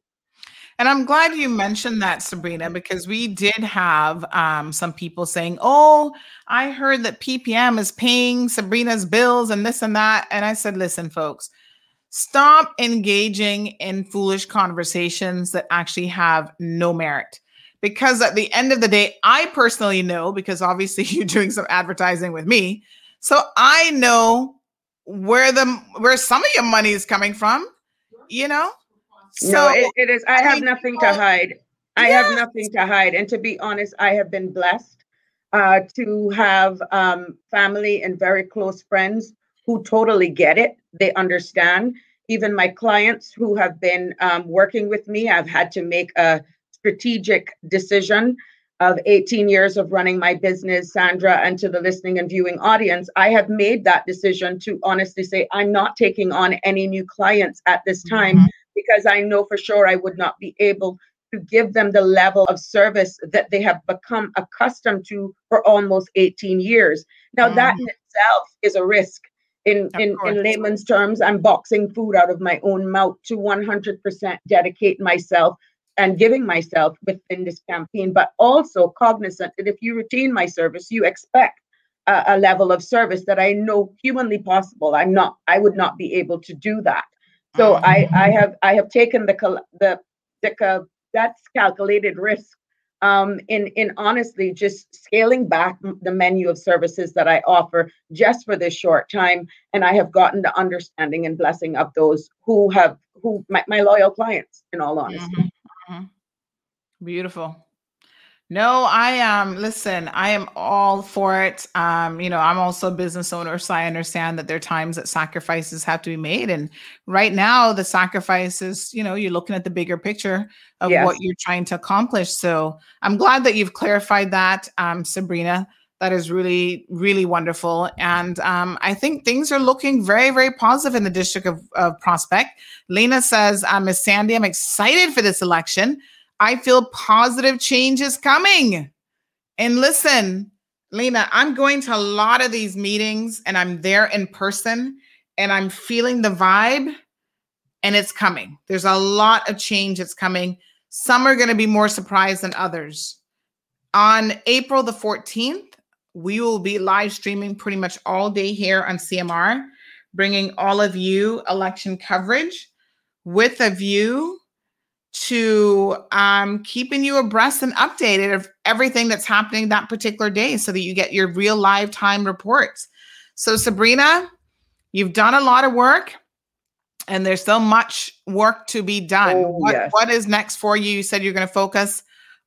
And I'm glad you mentioned that, Sabrina, because we did have um, some people saying, Oh, I heard that PPM is paying Sabrina's bills and this and that. And I said, Listen, folks, stop engaging in foolish conversations that actually have no merit. Because at the end of the day, I personally know, because obviously you're doing some advertising with me. So I know where the where some of your money is coming from, you know? no, it, it is. I have nothing to hide. I have nothing to hide. And to be honest, I have been blessed uh, to have um, family and very close friends who totally get it. They understand. Even my clients who have been um, working with me, I've had to make a strategic decision of 18 years of running my business, Sandra, and to the listening and viewing audience, I have made that decision to honestly say I'm not taking on any new clients at this mm-hmm. time because I know for sure I would not be able to give them the level of service that they have become accustomed to for almost 18 years. Now, mm-hmm. that in itself is a risk. In, in, in layman's terms, I'm boxing food out of my own mouth to 100% dedicate myself and giving myself within this campaign, but also cognizant that if you retain my service, you expect a, a level of service that I know humanly possible. I'm not, I would not be able to do that. So I, I have, I have taken the, the, the, that's calculated risk um, in, in honestly just scaling back the menu of services that I offer just for this short time. And I have gotten the understanding and blessing of those who have, who, my, my loyal clients, in all honesty. Beautiful. No, I um listen, I am all for it. Um, you know, I'm also a business owner, so I understand that there are times that sacrifices have to be made. And right now, the sacrifices, you know, you're looking at the bigger picture of Yes. what you're trying to accomplish. So I'm glad that you've clarified that, um, Sabrina. That is really, really wonderful. And um, I think things are looking very, very positive in the district of, of Prospect. Lena says, uh, Miss Sandy, I'm excited for this election. I feel positive change is coming. And listen, Lena, I'm going to a lot of these meetings and I'm there in person and I'm feeling the vibe and it's coming. There's a lot of change that's coming. Some are going to be more surprised than others. On April the 14th, we will be live streaming pretty much all day here on CMR, bringing all of you election coverage with a view to um, keeping you abreast and updated of everything that's happening that particular day so that you get your real live time reports. So, Sabrina, you've done a lot of work and there's still much work to be done. Oh, what, yes. what is next for you? You said you're going to focus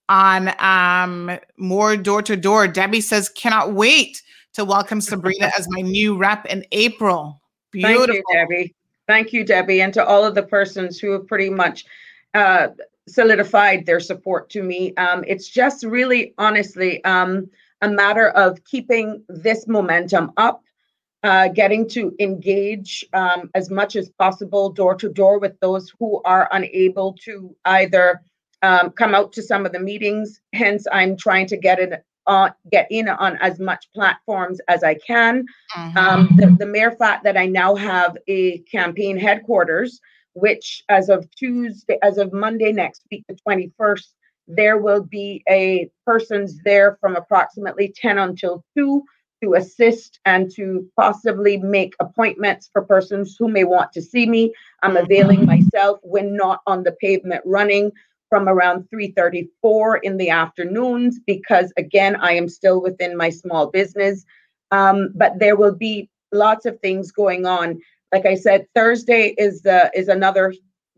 on um, more door to door. Debbie says, cannot wait to welcome Sabrina as my new rep in April. Beautiful. Thank you, Debbie. Thank you, Debbie, and to all of the persons who have pretty much uh, solidified their support to me. Um, it's just really, honestly, um, a matter of keeping this momentum up, uh, getting to engage um, as much as possible door to door with those who are unable to either um, come out to some of the meetings. Hence, I'm trying to get it on, get in on as much platforms as I can. Mhm. Um, the, the mere fact that I now have a campaign headquarters, which as of Tuesday, as of Monday next week, the 21st, there will be a persons there from approximately 10 until 2 to assist and to possibly make appointments for persons who may want to see me. I'm availing myself when not on the pavement running from around 3:34 in the afternoons because again I am still within my small business. Um, but there will be lots of things going on. Like I said Thursday is the is another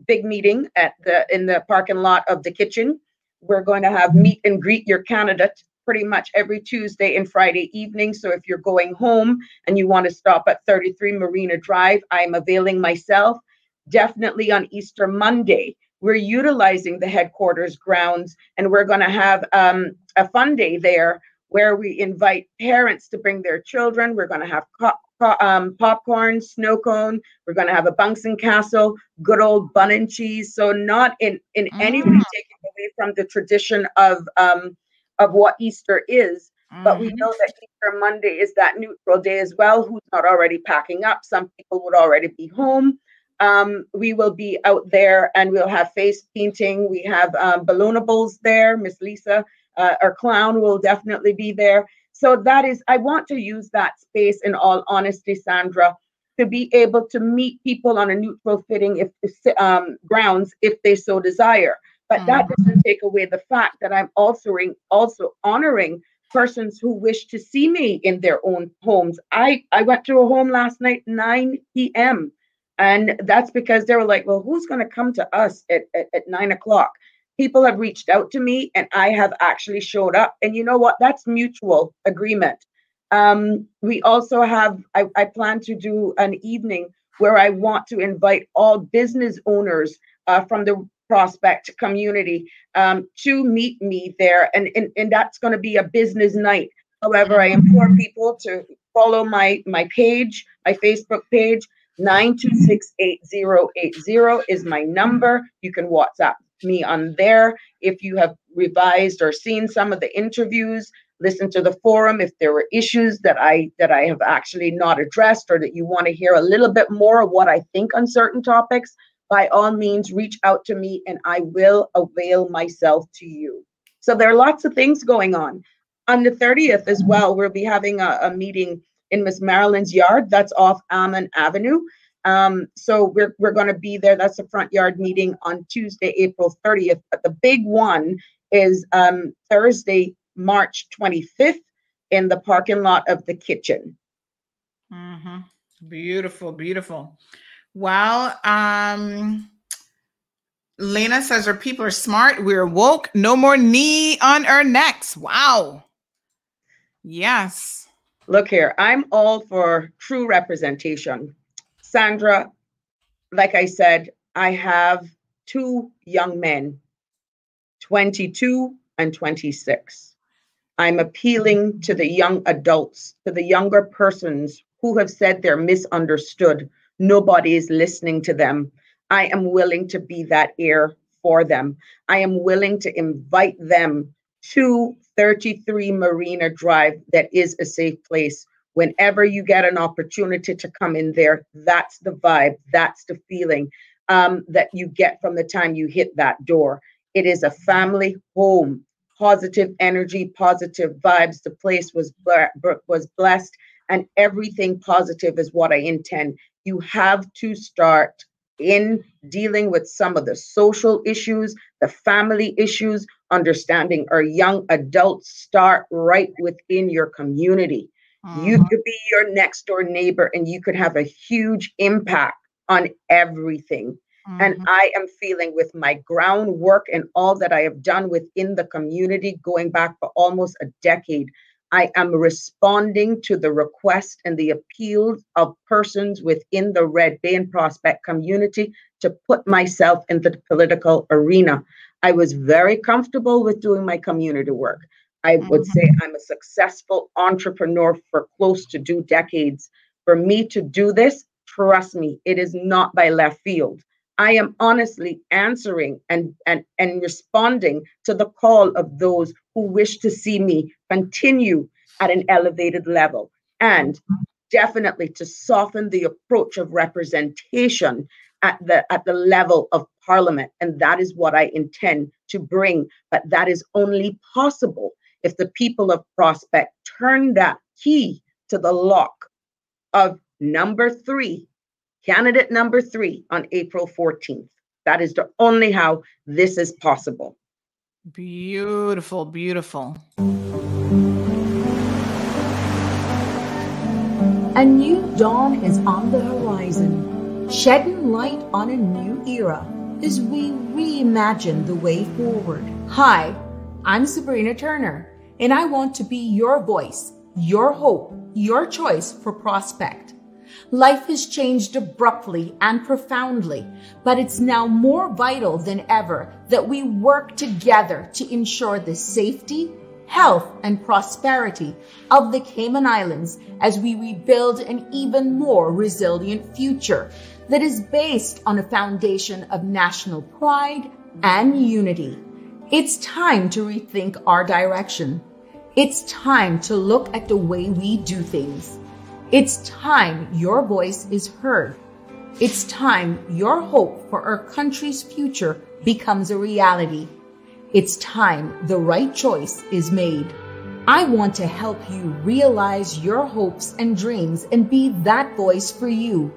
big meeting at the in the parking lot of the kitchen. We're going to have meet and greet your candidate pretty much every Tuesday and Friday evening. So if you're going home and you want to stop at 33 Marina Drive I'm availing myself definitely on Easter Monday we're utilizing the headquarters grounds and we're going to have um, a fun day there where we invite parents to bring their children. We're going to have co- co- um, popcorn, snow cone. We're going to have a Bunsen castle, good old bun and cheese. So not in in any way Mm. taking away from the tradition of um, of what Easter is. But we Mhm. know that Easter Monday is that neutral day as well. Who's not already packing up? Some people would already be home um, we will be out there and we'll have face painting. We have um, balloonables there. Miss Lisa, uh, our clown, will definitely be there. So that is, I want to use that space in all honesty, Sandra, to be able to meet people on a neutral fitting if um, grounds if they so desire. But that doesn't take away the fact that I'm also also honoring persons who wish to see me in their own homes. I I went to a home last night 9 p.m. And that's because they were like, well, who's going to come to us at, at, at nine o'clock? People have reached out to me and I have actually showed up. And you know what? That's mutual agreement. Um, we also have, I, I plan to do an evening where I want to invite all business owners uh, from the prospect community um, to meet me there. And, and, and that's going to be a business night. However, I implore people to follow my, my page, my Facebook page. 9268080 is my number. You can WhatsApp me on there. If you have revised or seen some of the interviews, listen to the forum. If there were issues that I that I have actually not addressed or that you want to hear a little bit more of what I think on certain topics, by all means reach out to me and I will avail myself to you. So there are lots of things going on. On the 30th as well, we'll be having a, a meeting in Miss Marilyn's yard. That's off Almond Avenue. Um, so we're we're going to be there. That's a front yard meeting on Tuesday, April 30th. But the big one is um, Thursday, March 25th, in the parking lot of the kitchen. Mhm. Beautiful, beautiful. Well, um, Lena says her people are smart. We're woke. No more knee on our necks. Wow. Yes. Look here, I'm all for true representation. Sandra, like I said, I have two young men, 22 and 26. I'm appealing to the young adults, to the younger persons who have said they're misunderstood. Nobody is listening to them. I am willing to be that ear for them. I am willing to invite them to 33 Marina Drive, that is a safe place. Whenever you get an opportunity to come in there, that's the vibe, that's the feeling um, that you get from the time you hit that door. It is a family home, positive energy, positive vibes. The place was ble- was blessed, and everything positive is what I intend. You have to start in dealing with some of the social issues, the family issues, understanding our young adults start right within your community. You Mhm. could be your next door neighbor and you could have a huge impact on everything. And Mhm. I am feeling with my groundwork and all that I have done within the community going back for almost a decade, I am responding to the request and the appeals of persons within the Red Bay and Prospect community to put myself in the political arena. I was very comfortable with doing my community work. I would Mhm. say I'm a successful entrepreneur for close to two decades. For me to do this, trust me, it is not by left field. I am honestly answering and, and, and responding to the call of those who wish to see me continue at an elevated level and definitely to soften the approach of representation at the at the level of parliament and that is what i intend to bring. But that is only possible if the people of prospect turn that key to the lock of number 3 candidate number 3 on april 14th that is the only how this is possible. Beautiful, beautiful. A new dawn is on the horizon, shedding light on a new era as we reimagine the way forward. Hi, I'm Sabrina Turner, and I want to be your voice, your hope, your choice for Prospect. Life has changed abruptly and profoundly, but it's now more vital than ever that we work together to ensure the safety, health, and prosperity of the Cayman Islands as we rebuild an even more resilient future that is based on a foundation of national pride and unity. It's time to rethink our direction. It's time to look at the way we do things. It's time your voice is heard. It's time your hope for our country's future becomes a reality. It's time the right choice is made. I want to help you realize your hopes and dreams and be that voice for you.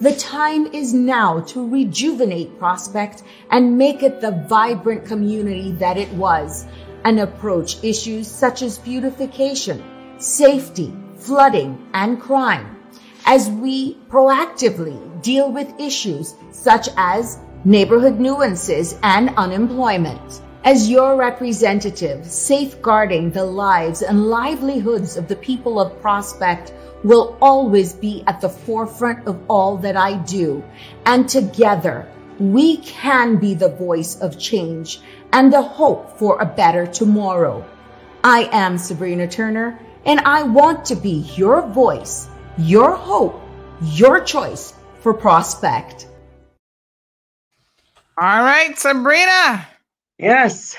The time is now to rejuvenate Prospect and make it the vibrant community that it was and approach issues such as beautification, safety, flooding, and crime as we proactively deal with issues such as neighborhood nuances and unemployment. As your representative, safeguarding the lives and livelihoods of the people of Prospect will always be at the forefront of all that I do. And together, we can be the voice of change and the hope for a better tomorrow. I am Sabrina Turner, and I want to be your voice, your hope, your choice for Prospect. All right, Sabrina. Yes.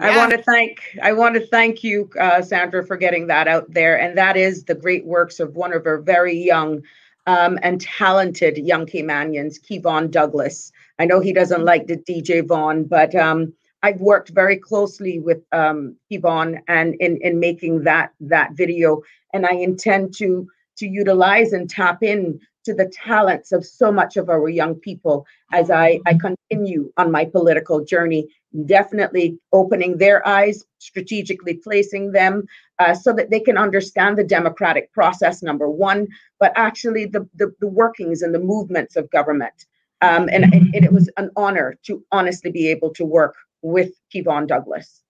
I want to thank I want to thank you, uh, Sandra, for getting that out there, and that is the great works of one of our very young um, and talented young Caymanians, Kevon Douglas. I know he doesn't like the DJ Vaughn, but um, I've worked very closely with um, Kevon and in in making that that video, and I intend to to utilize and tap in to the talents of so much of our young people as I, I continue on my political journey definitely opening their eyes, strategically placing them uh, so that they can understand the democratic process, number one, but actually the, the, the workings and the movements of government. Um, and, and it was an honor to honestly be able to work with Kevon Douglas.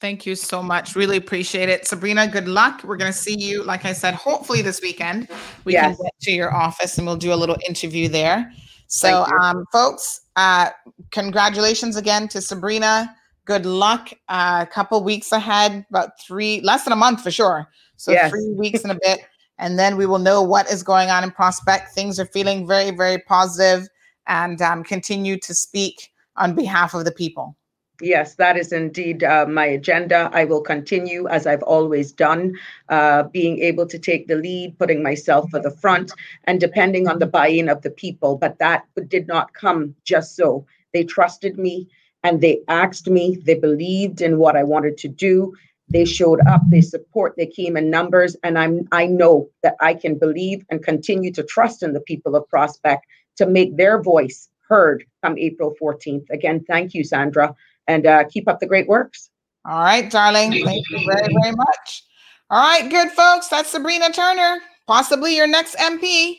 Thank you so much. Really appreciate it. Sabrina, good luck. We're going to see you, like I said, hopefully this weekend. We Yes. can get to your office and we'll do a little interview there. So, um, folks, uh, congratulations again to Sabrina. Good luck. Uh, a couple weeks ahead, about three, less than a month for sure. So, Yes. three weeks and a bit. And then we will know what is going on in Prospect. Things are feeling very, very positive and um, continue to speak on behalf of the people. Yes, that is indeed uh, my agenda. I will continue as I've always done, uh, being able to take the lead, putting myself at the front, and depending on the buy in of the people. But that did not come just so. They trusted me and they asked me, they believed in what I wanted to do. They showed up, they support, they came in numbers, and I'm I know that I can believe and continue to trust in the people of Prospect to make their voice heard come April 14th. Again, thank you, Sandra and uh, keep up the great works. All right, darling. Thank you very, very much. All right, good folks. That's Sabrina Turner, possibly your next MP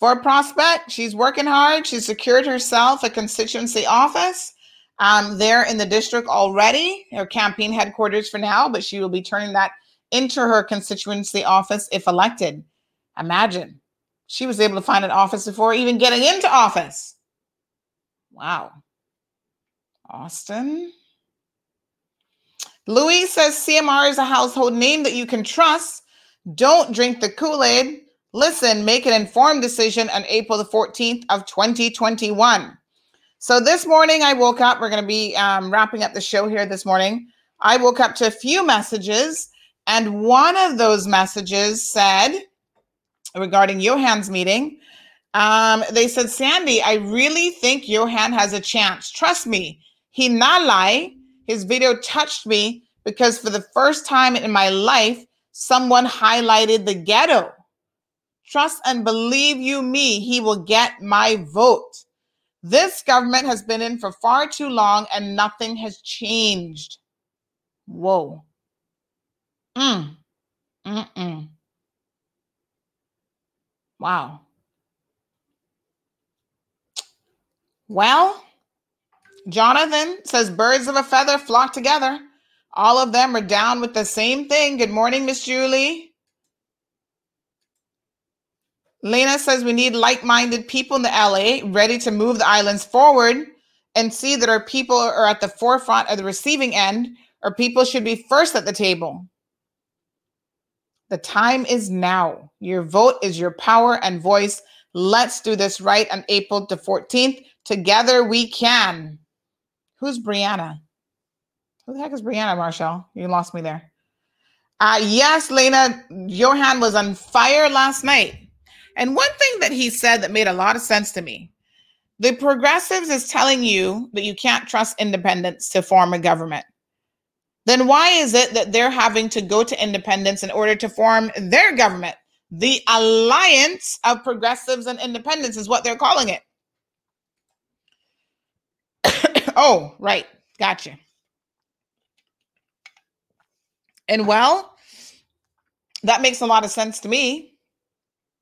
for Prospect. She's working hard. She's secured herself a constituency office um, there in the district already, her campaign headquarters for now, but she will be turning that into her constituency office if elected. Imagine she was able to find an office before even getting into office. Wow. Austin. Louis says CMR is a household name that you can trust. Don't drink the Kool Aid. Listen, make an informed decision on April the 14th of 2021. So this morning I woke up. We're going to be um, wrapping up the show here this morning. I woke up to a few messages, and one of those messages said regarding Johann's meeting, um, they said, Sandy, I really think Johann has a chance. Trust me, he not lie. His video touched me because for the first time in my life, someone highlighted the ghetto. Trust and believe you me, he will get my vote. This government has been in for far too long and nothing has changed. Whoa. Mm. Mm-mm. Wow. Well, Jonathan says birds of a feather flock together. All of them are down with the same thing. Good morning, Miss Julie. Lena says we need like minded people in the LA ready to move the islands forward and see that our people are at the forefront of the receiving end, or people should be first at the table. The time is now. Your vote is your power and voice. Let's do this right on April the 14th. Together we can. Who's Brianna? Who the heck is Brianna, Marshall? You lost me there. Uh, yes, Lena, Johann was on fire last night. And one thing that he said that made a lot of sense to me the progressives is telling you that you can't trust independents to form a government. Then why is it that they're having to go to independents in order to form their government? The alliance of progressives and independents is what they're calling it. Oh, right. Gotcha. And well, that makes a lot of sense to me.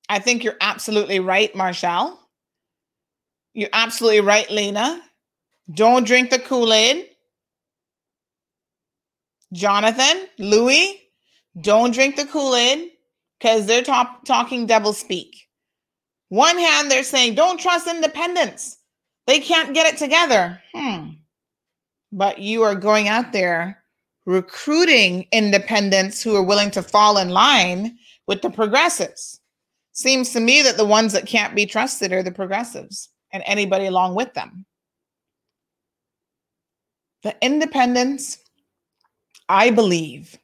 I think you're absolutely right, Marshall. You're absolutely right, Lena. Don't drink the Kool Aid. Jonathan, Louis, don't drink the Kool Aid because they're talk- talking double speak. One hand, they're saying, don't trust independence. They can't get it together. Hmm. But you are going out there recruiting independents who are willing to fall in line with the progressives. Seems to me that the ones that can't be trusted are the progressives and anybody along with them. The independents, I believe,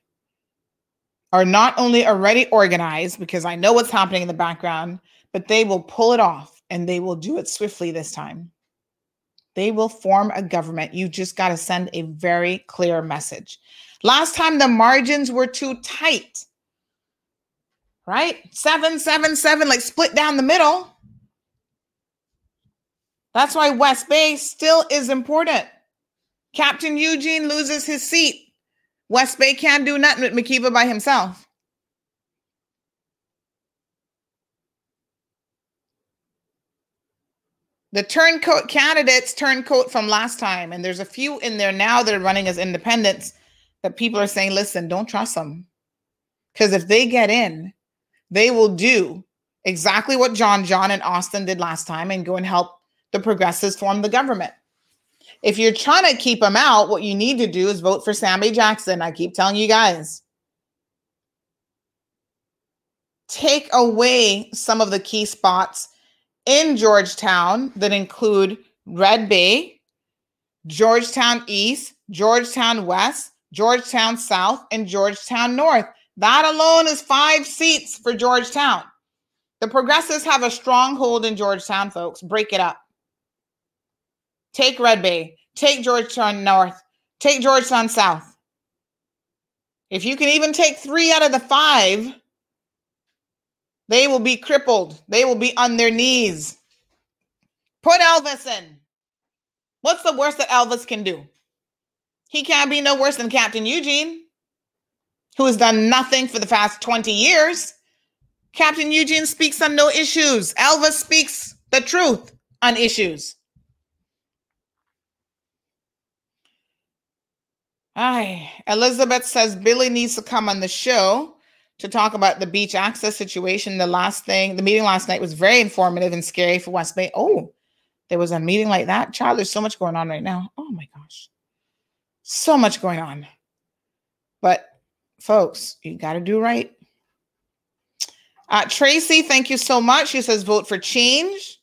are not only already organized because I know what's happening in the background, but they will pull it off and they will do it swiftly this time. They will form a government. You just got to send a very clear message. Last time the margins were too tight, right? Seven, seven, seven, like split down the middle. That's why West Bay still is important. Captain Eugene loses his seat. West Bay can't do nothing with McKeeva by himself. The turncoat candidates turncoat from last time, and there's a few in there now that are running as independents that people are saying, listen, don't trust them. Because if they get in, they will do exactly what John John and Austin did last time and go and help the progressives form the government. If you're trying to keep them out, what you need to do is vote for Sammy Jackson. I keep telling you guys. Take away some of the key spots in Georgetown that include Red Bay, Georgetown East, Georgetown West, Georgetown South, and Georgetown North. That alone is five seats for Georgetown. The progressives have a stronghold in Georgetown, folks. Break it up. Take Red Bay, take Georgetown North, take Georgetown South. If you can even take three out of the five, they will be crippled. They will be on their knees. Put Elvis in. What's the worst that Elvis can do? He can't be no worse than Captain Eugene. who has done nothing for the past 20 years. Captain Eugene speaks on no issues. Elvis speaks the truth on issues. Aye. Elizabeth says Billy needs to come on the show to talk about the beach access situation. The last thing, the meeting last night was very informative and scary for West Bay. Oh, there was a meeting like that. Child, there's so much going on right now. Oh my gosh. So much going on. But folks, you got to do right. Uh, Tracy, thank you so much. She says, vote for change.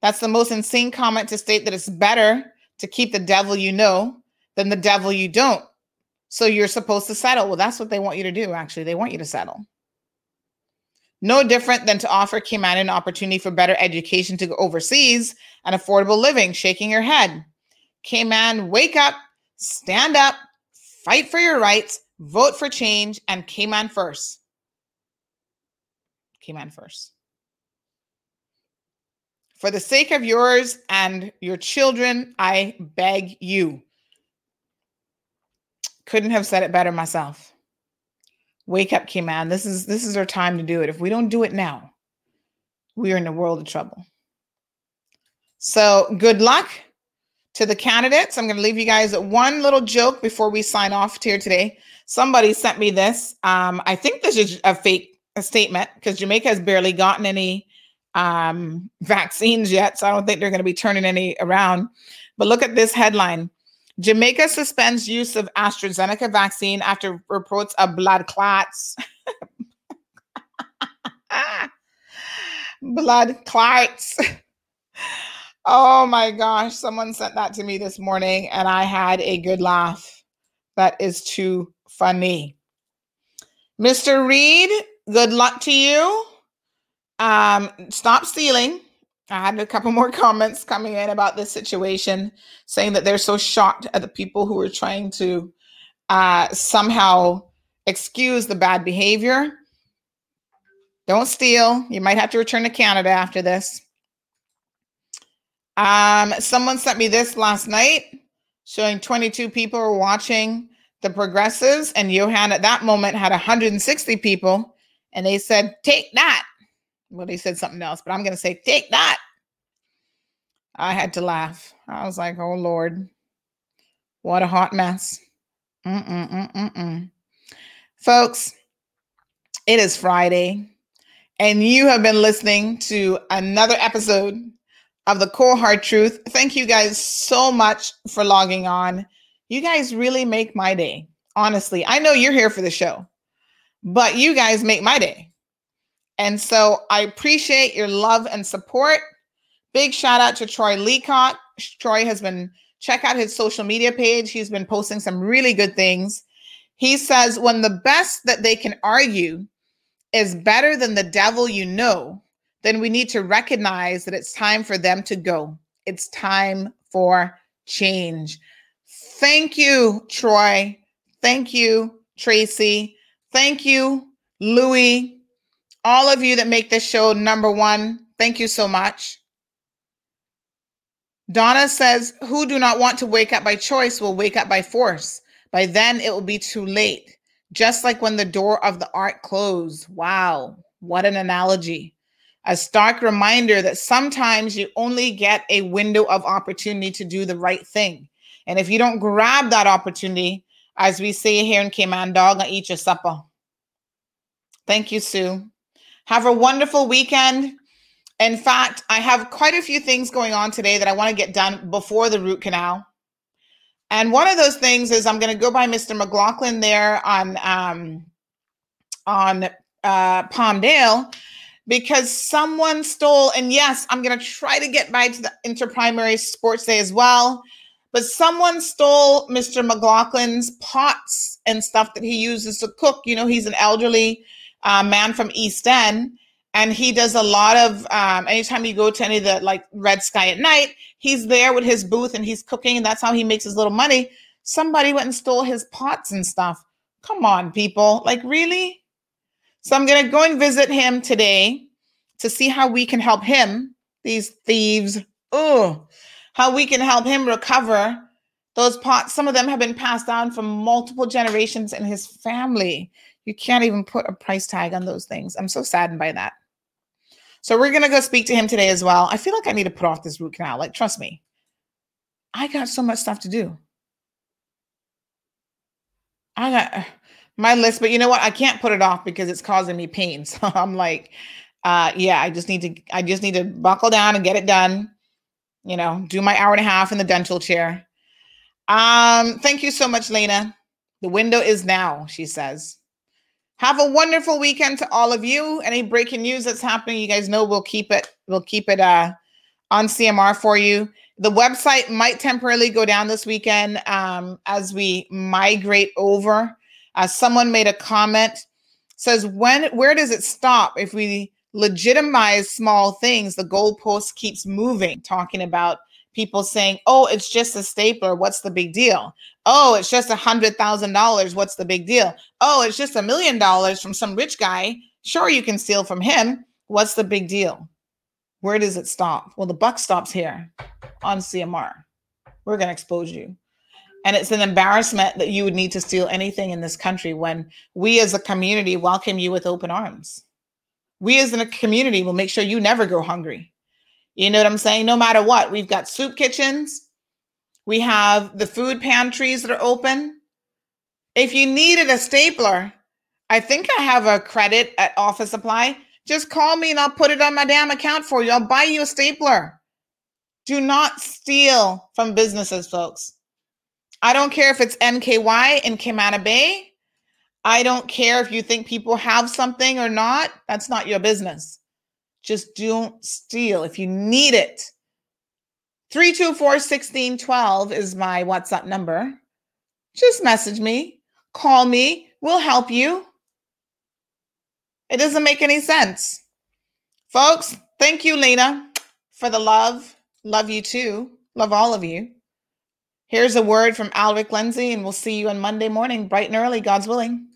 That's the most insane comment to state that it's better to keep the devil you know than the devil you don't. So you're supposed to settle. Well, that's what they want you to do, actually. They want you to settle. No different than to offer Cayman an opportunity for better education to go overseas and affordable living, shaking your head. Cayman, wake up, stand up, fight for your rights, vote for change, and Cayman first. Cayman first. For the sake of yours and your children, I beg you. Couldn't have said it better myself. Wake up, Cayman. This is this is our time to do it. If we don't do it now, we are in a world of trouble. So good luck to the candidates. I'm going to leave you guys one little joke before we sign off here today. Somebody sent me this. Um, I think this is a fake a statement because Jamaica has barely gotten any um, vaccines yet, so I don't think they're going to be turning any around. But look at this headline: Jamaica suspends use of AstraZeneca vaccine after reports of blood clots. blood clots. Oh my gosh, someone sent that to me this morning and I had a good laugh. That is too funny. Mr. Reed, good luck to you. Um, stop stealing. I had a couple more comments coming in about this situation, saying that they're so shocked at the people who are trying to uh, somehow excuse the bad behavior. Don't steal. You might have to return to Canada after this. Um, someone sent me this last night showing 22 people were watching the progressives, and Johann at that moment had 160 people, and they said, Take that. Well, they said something else, but I'm going to say, Take that. I had to laugh. I was like, Oh Lord, what a hot mess. Mm-mm-mm-mm-mm. Folks, it is Friday, and you have been listening to another episode of the Cold Hard Truth. Thank you guys so much for logging on. You guys really make my day. Honestly, I know you're here for the show, but you guys make my day. And so I appreciate your love and support. Big shout out to Troy Leacock. Troy has been, check out his social media page. He's been posting some really good things. He says, when the best that they can argue is better than the devil you know, then we need to recognize that it's time for them to go. It's time for change. Thank you, Troy. Thank you, Tracy. Thank you, Louie. All of you that make this show number one, thank you so much. Donna says, Who do not want to wake up by choice will wake up by force. By then, it will be too late. Just like when the door of the art closed. Wow, what an analogy a stark reminder that sometimes you only get a window of opportunity to do the right thing. And if you don't grab that opportunity, as we say here in Cayman, dog, eat your supper. Thank you, Sue. Have a wonderful weekend. In fact, I have quite a few things going on today that I want to get done before the root canal. And one of those things is I'm going to go by Mr. McLaughlin there on um, on uh, Palmdale because someone stole, and yes, I'm going to try to get by to the interprimary sports day as well. But someone stole Mr. McLaughlin's pots and stuff that he uses to cook. You know, he's an elderly uh, man from East End, and he does a lot of. Um, anytime you go to any of the like Red Sky at night, he's there with his booth and he's cooking, and that's how he makes his little money. Somebody went and stole his pots and stuff. Come on, people! Like, really? So I'm to go and visit him today to see how we can help him, these thieves, oh, how we can help him recover Those pots, some of them have been passed down from multiple generations in his family. You can't even put a price tag on those things. I'm so saddened by that. So we're gonna go speak to him today as well. I feel like I need to put off this root canal. Like, trust me, I got so much stuff to do. I got my list, but you know what? I can't put it off because it's causing me pain. So I'm like, uh, yeah, I just need to, I just need to buckle down and get it done. You know, do my hour and a half in the dental chair. Um, thank you so much, Lena. The window is now, she says. Have a wonderful weekend to all of you. Any breaking news that's happening, you guys know we'll keep it, we'll keep it uh on CMR for you. The website might temporarily go down this weekend um, as we migrate over. Uh, someone made a comment says when where does it stop if we legitimize small things the goalpost keeps moving talking about people saying oh it's just a stapler what's the big deal oh it's just a hundred thousand dollars what's the big deal? Oh it's just a million dollars from some rich guy. Sure you can steal from him. What's the big deal? Where does it stop? Well the buck stops here on cmr we're going to expose you. And it's an embarrassment that you would need to steal anything in this country when we as a community welcome you with open arms. We as a community will make sure you never go hungry. You know what I'm saying? No matter what, we've got soup kitchens, we have the food pantries that are open. If you needed a stapler, I think I have a credit at Office Supply. Just call me and I'll put it on my damn account for you. I'll buy you a stapler. Do not steal from businesses, folks. I don't care if it's NKY in Camana Bay. I don't care if you think people have something or not. That's not your business. Just don't steal if you need it. 324 1612 is my WhatsApp number. Just message me, call me, we'll help you. It doesn't make any sense. Folks, thank you, Lena, for the love. Love you too. Love all of you. Here's a word from Alric Lindsay, and we'll see you on Monday morning, bright and early, God's willing.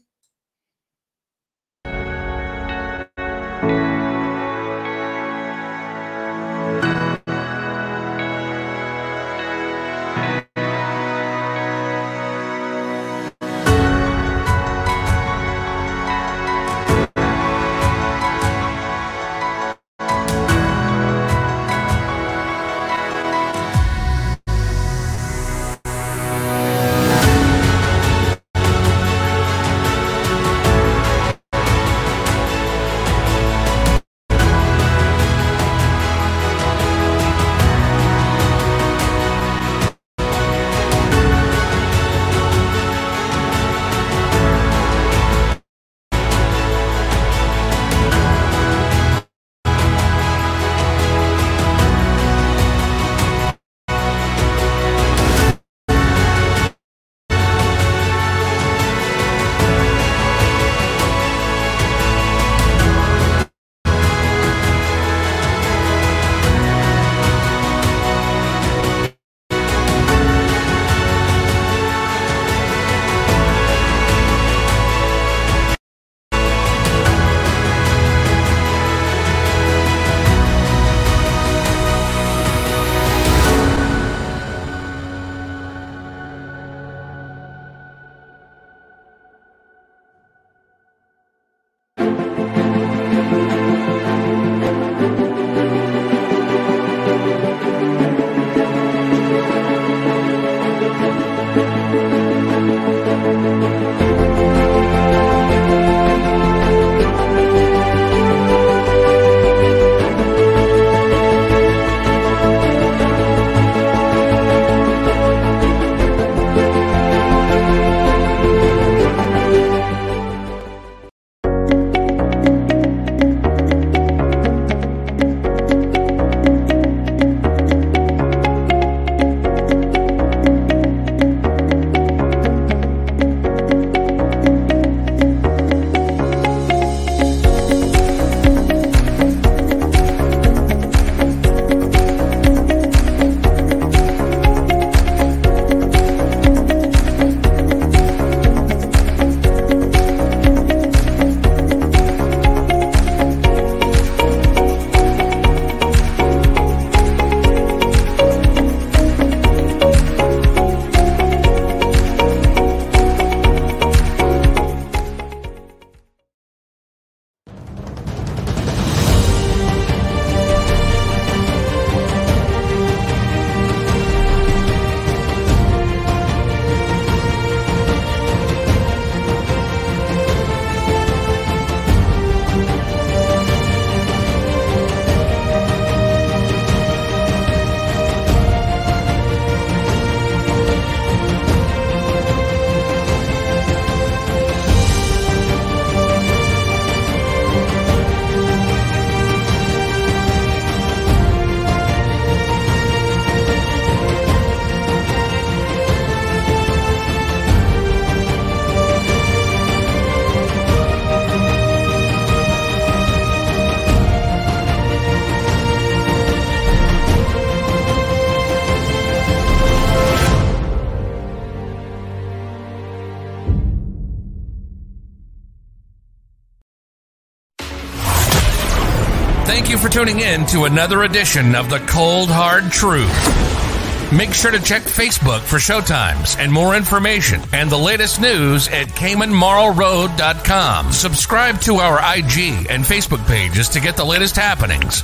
Tuning in to another edition of The Cold Hard Truth. Make sure to check Facebook for showtimes and more information and the latest news at CaymanMarlRoad.com. Subscribe to our IG and Facebook pages to get the latest happenings.